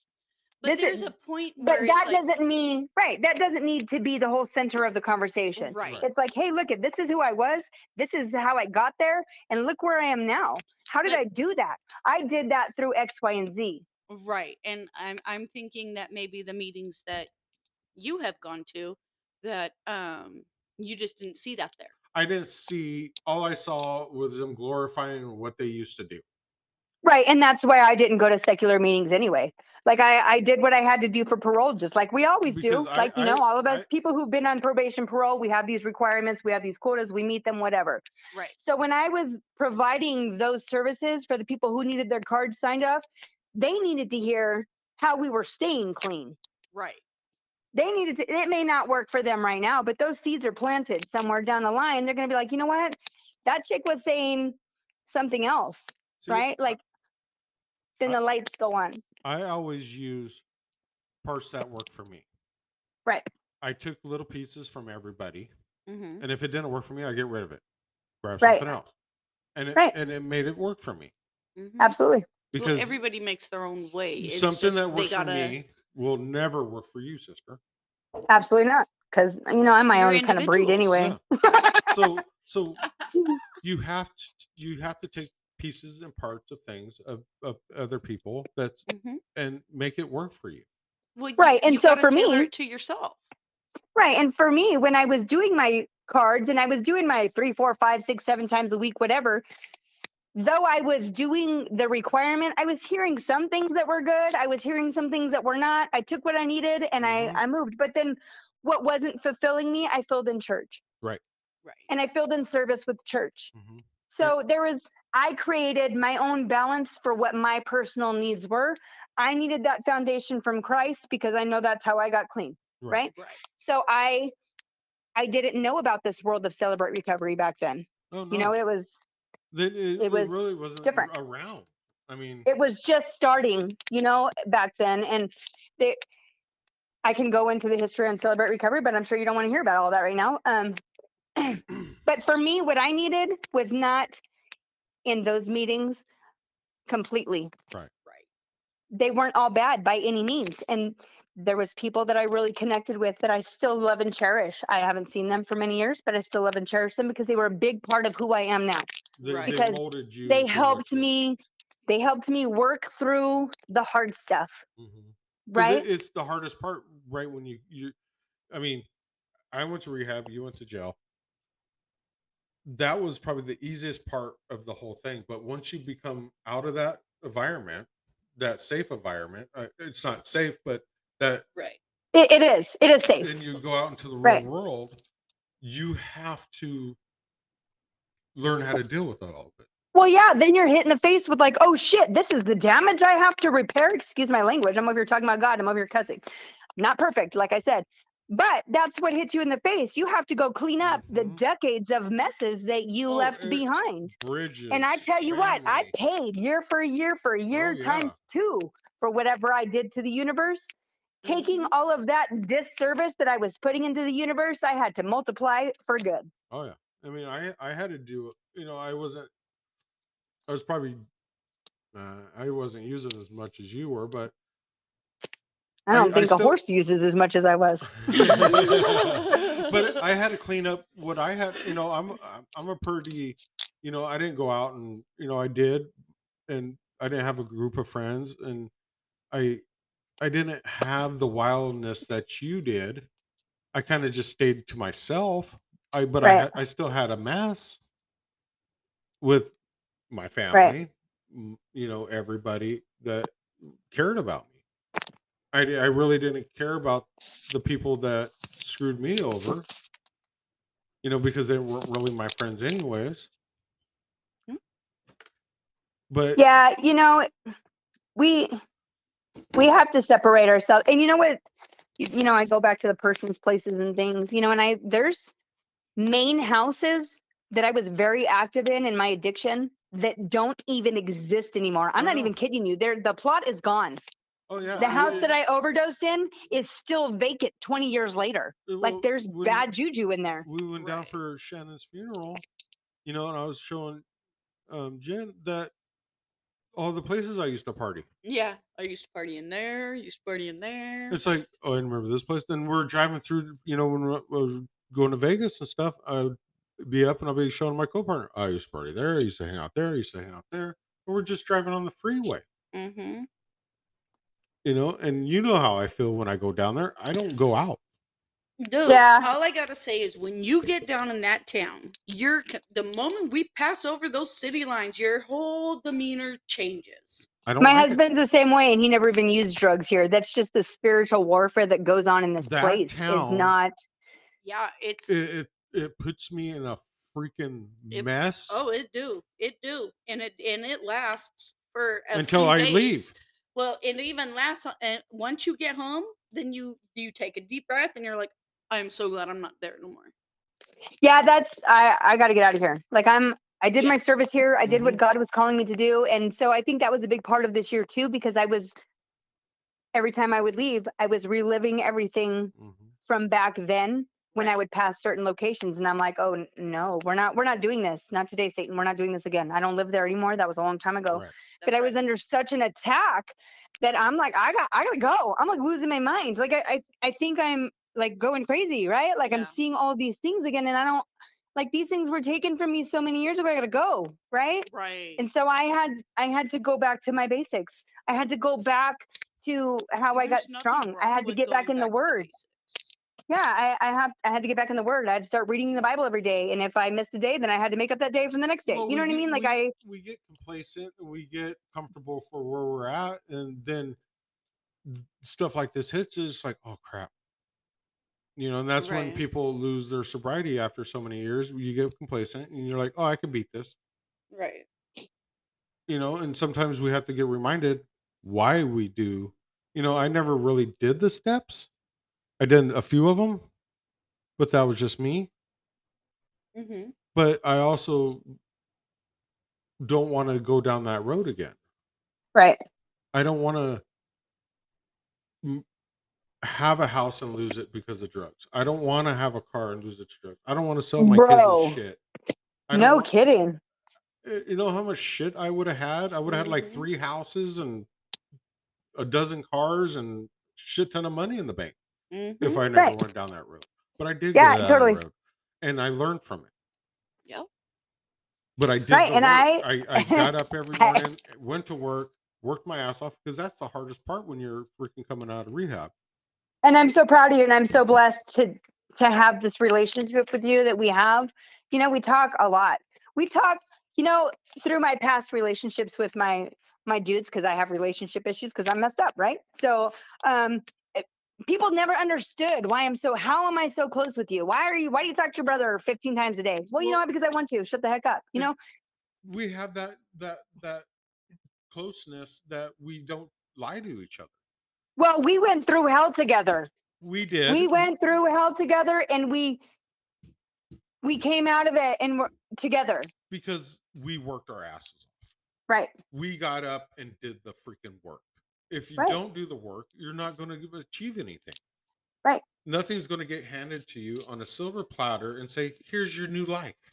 But this there's is- a point But that like, doesn't mean right. That doesn't need to be the whole center of the conversation. right. It's like, hey, look at this is who I was. This is how I got there, and look where I am now. How did But- I do that? I did that through X, Y, and Z. Right. And I'm I'm thinking that maybe the meetings that you have gone to that um you just didn't see that there. i didn't see all i saw was them glorifying what they used to do Right, and that's why I didn't go to secular meetings anyway. Like I, I did what I had to do for parole, just like we always Because do. I- like you know, I- all of us I- people who've been on probation, parole, we have these requirements, we have these quotas, we meet them, whatever. Right. So when I was providing those services for the people who needed their cards signed off, they needed to hear how we were staying clean. Right. They needed to. It may not work for them right now, but those seeds are planted somewhere down the line. They're going to be like, you know what? That chick was saying something else, See, right? Like, then I- the lights go on. I always use parts that work for me. Right. I took little pieces from everybody, Mm-hmm. and if it didn't work for me, I get rid of it, grab Right. something else, and it Right. and it made it work for me mm-hmm. Absolutely. because well, everybody makes their own way. It's something just that works gotta, for me will never work for you, sister. Absolutely not. Because, you know, I'm my You're own kind of breed anyway. Yeah. So so (laughs) you have to you have to take pieces and parts of things of, of other people that's Mhm. and make it work for you. Well, you- Right, and you so for me- it to yourself. Right. And for me, when I was doing my cards and I was doing my three, four, five, six, seven times a week, whatever, though I was doing the requirement, I was hearing some things that were good. I was hearing some things that were not. I took what I needed and Mhm. I, I moved. But then what wasn't fulfilling me, I filled in church Right. right and I filled in service with church. Mhm. So there was, I created my own balance for what my personal needs were. I needed that foundation from Christ because I know that's how I got clean. Right. Right. So I, I didn't know about this world of celebrate recovery back then. Oh no, You know, it was, then it, it it was really wasn't different. around. I mean, it was just starting, you know, back then. And they, I can go into the history and celebrate recovery, but I'm sure you don't want to hear about all that right now. Um, but for me, what I needed was not in those meetings completely. Right. Right. They weren't all bad by any means. And there was people that I really connected with that I still love and cherish. I haven't seen them for many years, but I still love and cherish them because they were a big part of who I am now. they, Right. they Because molded you. They helped me, they helped me work through the hard stuff, Mhm. 'Cause right? It, it's the hardest part, right? When you you, I mean, I went to rehab. You went to jail. That was probably the easiest part of the whole thing. But once you become out of that environment, that safe environment. Uh, it's not safe, but that Right. It, it is. It is safe. and you go out into the real Right. world, you have to learn how to deal with all of it. Well, yeah, then you're hit in the face with like, oh shit, this is the damage I have to repair. Excuse my language. I'm over here talking about God. I'm over here cussing. Not perfect, like I said. But that's what hits you in the face. You have to go clean up the Mhm. decades of messes that you Oh, left eh, behind. Bridges. And I tell you what, I paid year for year for year yeah. times two for whatever I did to the universe. Taking Mhm. all of that disservice that I was putting into the universe, I had to multiply for good. Oh yeah. I mean, I I had to do. You know, I wasn't. I was probably. Uh, I wasn't using as much as you were, but I I- don't I think still- a horse uses as much as I was. (laughs) but I had to clean up what I had. You know, I'm I'm- a pretty. You know, I didn't go out and you know I did, and I didn't have a group of friends, and I I didn't have the wildness that you did. I kind of just stayed to myself. I but I Right. had, I still had a mess with my family. m- You know, everybody that cared about me. I I really didn't care about the people that screwed me over. You know, because they weren't really my friends anyways. Mm. But yeah you know we we have to separate ourselves and you know what you, you know i go back to the person's places and things you know and i there's main houses that i was very active in in my addiction that don't even exist anymore i'm not even kidding you there the plot is gone oh yeah, the I- house that i overdosed in is still vacant 20 years later it- like there's when- bad juju in there we went down for Shannon's funeral, you know, and I was showing um Jen that all the places I used to party. Yeah. I used to party in there. Used to party in there. It's like, oh, I remember this place. Then we're driving through, you know, when we- I was going to Vegas and stuff, I'd be up and I'll be showing my co-partner. I used to party there. I used to hang out there. I used to hang out there. And we're just driving on the freeway, Mm-hmm. You know, and you know how I feel when I go down there. I don't go out. Dude, Yeah. all I gotta say is when you get down in that town, you're the moment we pass over those city lines, your whole demeanor changes. I don't my like it. husband's the same way and he never even used drugs here that's just the spiritual warfare that goes on in this That place town- is not Yeah, it's It, it it puts me in a freaking It- mess. oh, it do, it do, and it and it lasts for a Until few I days. leave. Well, it even lasts, and once you get home, then you you take a deep breath and you're like, I'm so glad I'm not there no more. yeah that's i i got to get out of here like i'm i did Yeah. my service here i did what Mhm. god was calling me to do and so i think that was a big part of this year too because i was every time i would leave i was reliving everything Mhm. from back then when i would pass certain locations and i'm like oh no we're not we're not doing this not today satan we're not doing this again i don't live there anymore that was a long time ago Right. but That's I was under such an attack that I'm like, I got, I gotta go. I'm like losing my mind. Like I, I, I think I'm like going crazy, right? Like I'm seeing all these things again, and I don't like these things were taken from me so many years ago. I gotta go, right? right. And so I had, I had to go back to my basics. I had to go back to how I got strong. I had to get back going in the to Word. Yeah, I, I have, I had to get back in the Word. I had to start reading the Bible every day, and if I missed a day, then I had to make up that day from the next day. Well, you know what I mean? Like we, I, we get complacent we get comfortable for where we're at, and then stuff like this hits. It's like, oh crap, you know. And that's when people lose their sobriety after so many years. You get complacent, and you're like, oh, I can beat this, Right. you know. And sometimes we have to get reminded why we do. You know, I never really did the steps. I did a few of them, but that was just me. Mm-hmm. But I also don't want to go down that road again. right, I don't want to have a house and lose it because of drugs. I don't want to have a car and lose it to drugs. I don't want to sell my Bro. kids shit. I no kidding. uh, You know how much shit I would have had? I would have had like Mhm. three houses and a dozen cars and shit ton of money in the bank Mm-hmm. if I never Right. went down that road. But I did Yeah, go down totally. that road, and I learned from it. Yep. But I did Right, and. I- I, I got up every (laughs) morning, went to work, worked my ass off because that's the hardest part when you're freaking coming out of rehab. and I'm so proud of you and I'm so blessed to to have this relationship with you that we have. You know, we talk a lot. We talk you know, through my past relationships with my my dudes, because I have relationship issues because I'm messed up, right? So um people never understood why I'm so how am I so close with you? Why are you why do you talk to your brother 15 times a day? Well, you know Well- what? Because I want to. Shut the heck up. You know? we have that that that closeness that we don't lie to each other. Well, we went through hell together. We did. We went through hell together and we we came out of it and we're together. because we worked our asses off. Right. We got up and did the freaking work. If you Right. don't do the work, you're not going to achieve anything. Right. Nothing's going to get handed to you on a silver platter and say, "Here's your new life."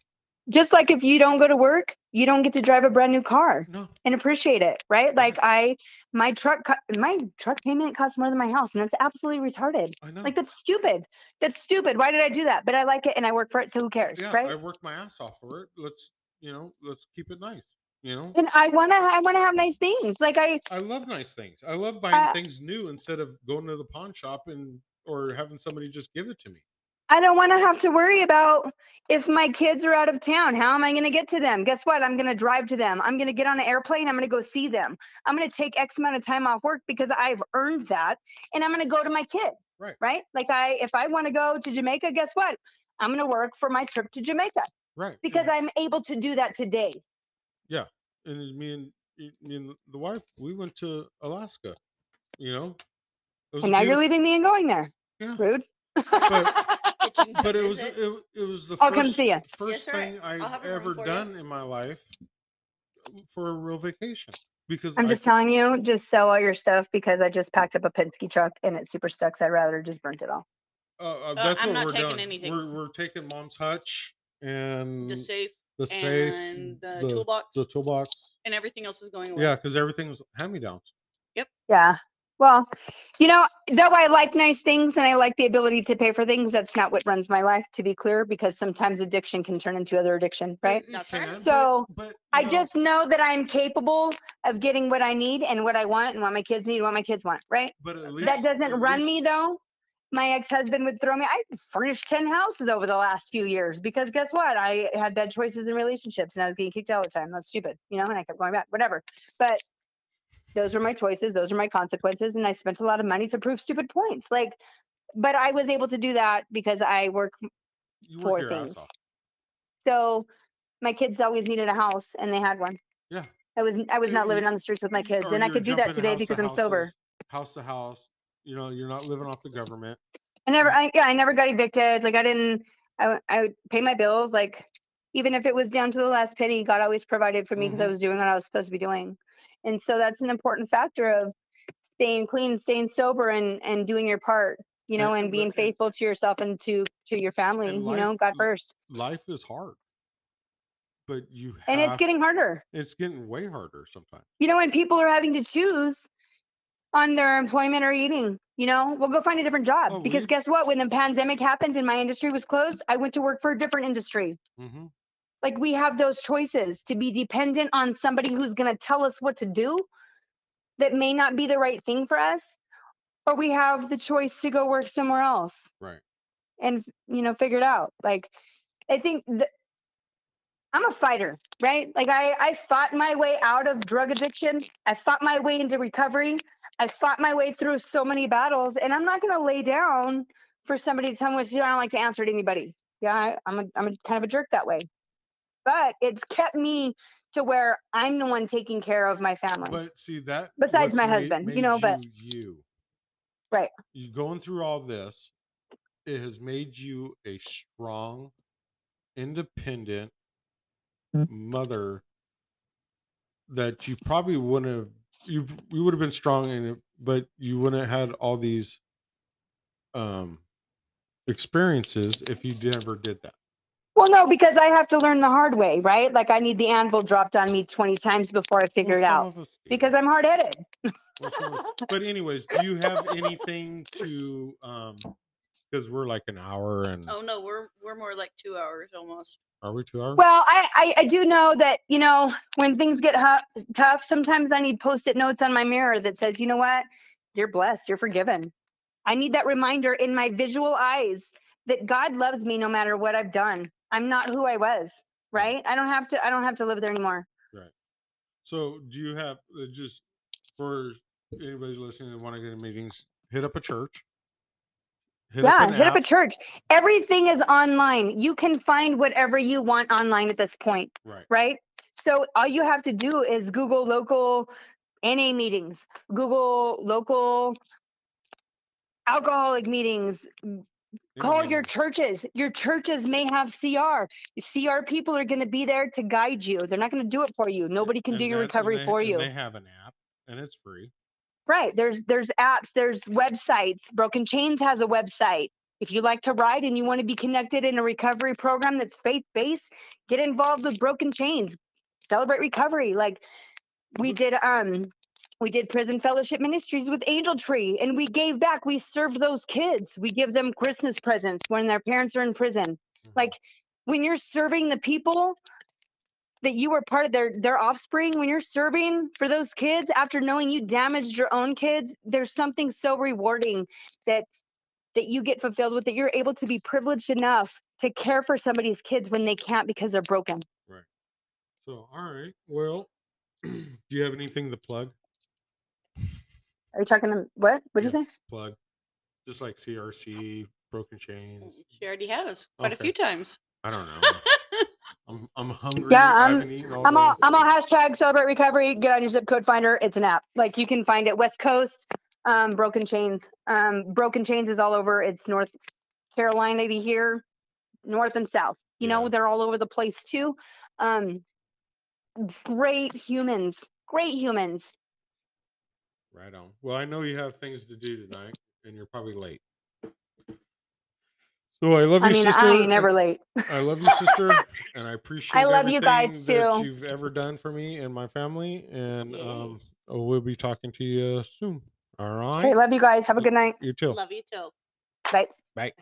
Just like if you don't go to work, you don't get to drive a brand new car No, and appreciate it, right? Like mm-hmm. I my truck my truck payment costs more than my house and that's absolutely retarded. I know. Like that's stupid. That's stupid. Why did I do that? But I like it and I work for it, so who cares, yeah, right? I worked my ass off for it. Let's, you know, let's keep it nice. You know, and I want to I want to have nice things. Like I I love nice things. I love buying Uh, things new instead of going to the pawn shop and or having somebody just give it to me. I don't want to have to worry about if my kids are out of town. How am I going to get to them? Guess what? I'm going to drive to them. I'm going to get on an airplane. I'm going to go see them. I'm going to take X amount of time off work because I've earned that, and I'm going to go to my kid. Right. Right. Like I, if I want to go to Jamaica, guess what? I'm going to work for my trip to Jamaica Right. because I'm able to do that today. And me and me and the wife, we went to Alaska. You know, it was And now you're leaving me and going there. Yeah. Rude. But (laughs) but it was it, it was the I'll first, come see ya. first sir. thing I'll I've have a room ever for you. done in my life for a real vacation because I'm I just telling you, just sell all your stuff because I just packed up a Penske truck and it's super stuck. So I'd rather just burnt it all. uh, uh, that's I'm what not we're taking doing. anything. We're we're taking mom's hutch and the safe the safe, and the, the toolbox the toolbox. and everything else is going away. Yeah, because everything's hand me downs. Yep. Yeah. Well, you know, though I like nice things and I like the ability to pay for things, that's not what runs my life, to be clear, because sometimes addiction can turn into other addiction, right? It, it That's right. can, but- So, but, you I know, just know that I'm capable of getting what I need and what I want and what my kids need and what my kids want, right? but at least That doesn't at run least- me though. My ex-husband would throw me. I furnished 10 houses over the last few years because guess what? I had bad choices in relationships and I was getting kicked out all the time. That's stupid, you know, and I kept going back, whatever. But those were my choices, those are my consequences, and I spent a lot of money to prove stupid points. Like, but I was able to do that because I work You for work things. so my kids always needed a house and they had one. Yeah. I was I was You- not living on the streets with my kids, and I could do that today because I'm sober. House to house. You know, you're not living off the government. I never, I, yeah, I never got evicted. Like I didn't, I, I would pay my bills. Like even if it was down to the last penny, God always provided for me because I Mhm. was doing what I was supposed to be doing. And so that's an important factor of staying clean, staying sober, and and doing your part. You know, And- and, being and- faithful to yourself and to to your family. You know, God first. Life is hard, but you And it's getting harder. it's getting way harder sometimes. You know, when people are having to choose on their employment or eating, you know, we'll go find a different job. Oh, because we- guess what? When the pandemic happened and my industry was closed, I went to work for a different industry. hmm like we have those choices to be dependent on somebody who's going to tell us what to do that may not be the right thing for us or we have the choice to go work somewhere else Right. and you know figure it out like i think th- i'm a fighter right? Like i i fought my way out of drug addiction. I fought my way into recovery. I fought my way through so many battles and i'm not going to lay down for somebody to tell me what to do. I don't like to answer to anybody. Yeah I, i'm a i'm a kind of a jerk that way. But it's kept me to where i'm the one taking care of my family. But see that Besides my made- husband, you made know, but- you. Right. you going through all this, it has made you a strong, independent. Mother that you probably wouldn't have you you would have been strong in it, but you wouldn't have had all these um experiences if you never did that. Well, no, because I have to learn the hard way, right? Like I need the anvil dropped on me 20 times before I figure Well, it out us because I'm hard headed. Well, but anyways, do you have (laughs) anything to um because we're like an hour and Oh no, we're we're more like two hours almost. are we two hours? Well, I, I, I do know that, you know, when things get hu- tough, sometimes I need post it notes on my mirror that says, you know what? You're blessed. You're forgiven. I need that reminder in my visual eyes that God loves me no matter what I've done. I'm not who I was, right? I don't have to. I don't have to live there anymore. Right. So do you have uh, just for anybody's listening and want to get in meetings, hit up a church. Hit yeah, an hit up a church. Everything is online. You can find whatever you want online at this point, Right. right? So all you have to do is Google local NA meetings, Google local alcoholic meetings, call your churches. Your churches may have CR. CR people are going to be there to guide you. They're not going to do it for you. Nobody can And do your that- and recovery they- for you. They have an app and it's free. Right. There's there's apps, there's websites. Broken Chains has a website. If you like to ride and you want to be connected in a recovery program that's faith-based, get involved with Broken Chains. Celebrate recovery. Like we did um we did prison fellowship ministries with Angel Tree and we gave back. We served those kids. We give them Christmas presents when their parents are in prison. Mhm. Like when you're serving the people that you were part of their their offspring when you're serving for those kids after knowing you damaged your own kids there's something so rewarding that that you get fulfilled with that you're able to be privileged enough to care for somebody's kids when they can't because they're broken Right. So all right. Well, (clears throat) do you have anything to plug? are you talking to what what'd you say Plug. Just like CRC, Broken Chains. She already has quite a few times. I don't (laughs) know. I'm I'm hungry. Yeah, I'm- all i'm all i'm all hashtag celebrate recovery get on your zip code finder it's an app like you can find it west coast um broken chains um broken chains is all over it's north carolina to here north and south you know they're all over the place too um great humans great humans Right on. Well, I know you have things to do tonight, and you're probably late. So I love i you, mean sister. i ain't and- never late I (laughs) love you, sister, and I appreciate. I love you guys, everything that too. you've ever done for me and my family, and um, Yes. we'll be talking to you soon. All right. okay love you guys have a good night You too. Love you too. bye Bye.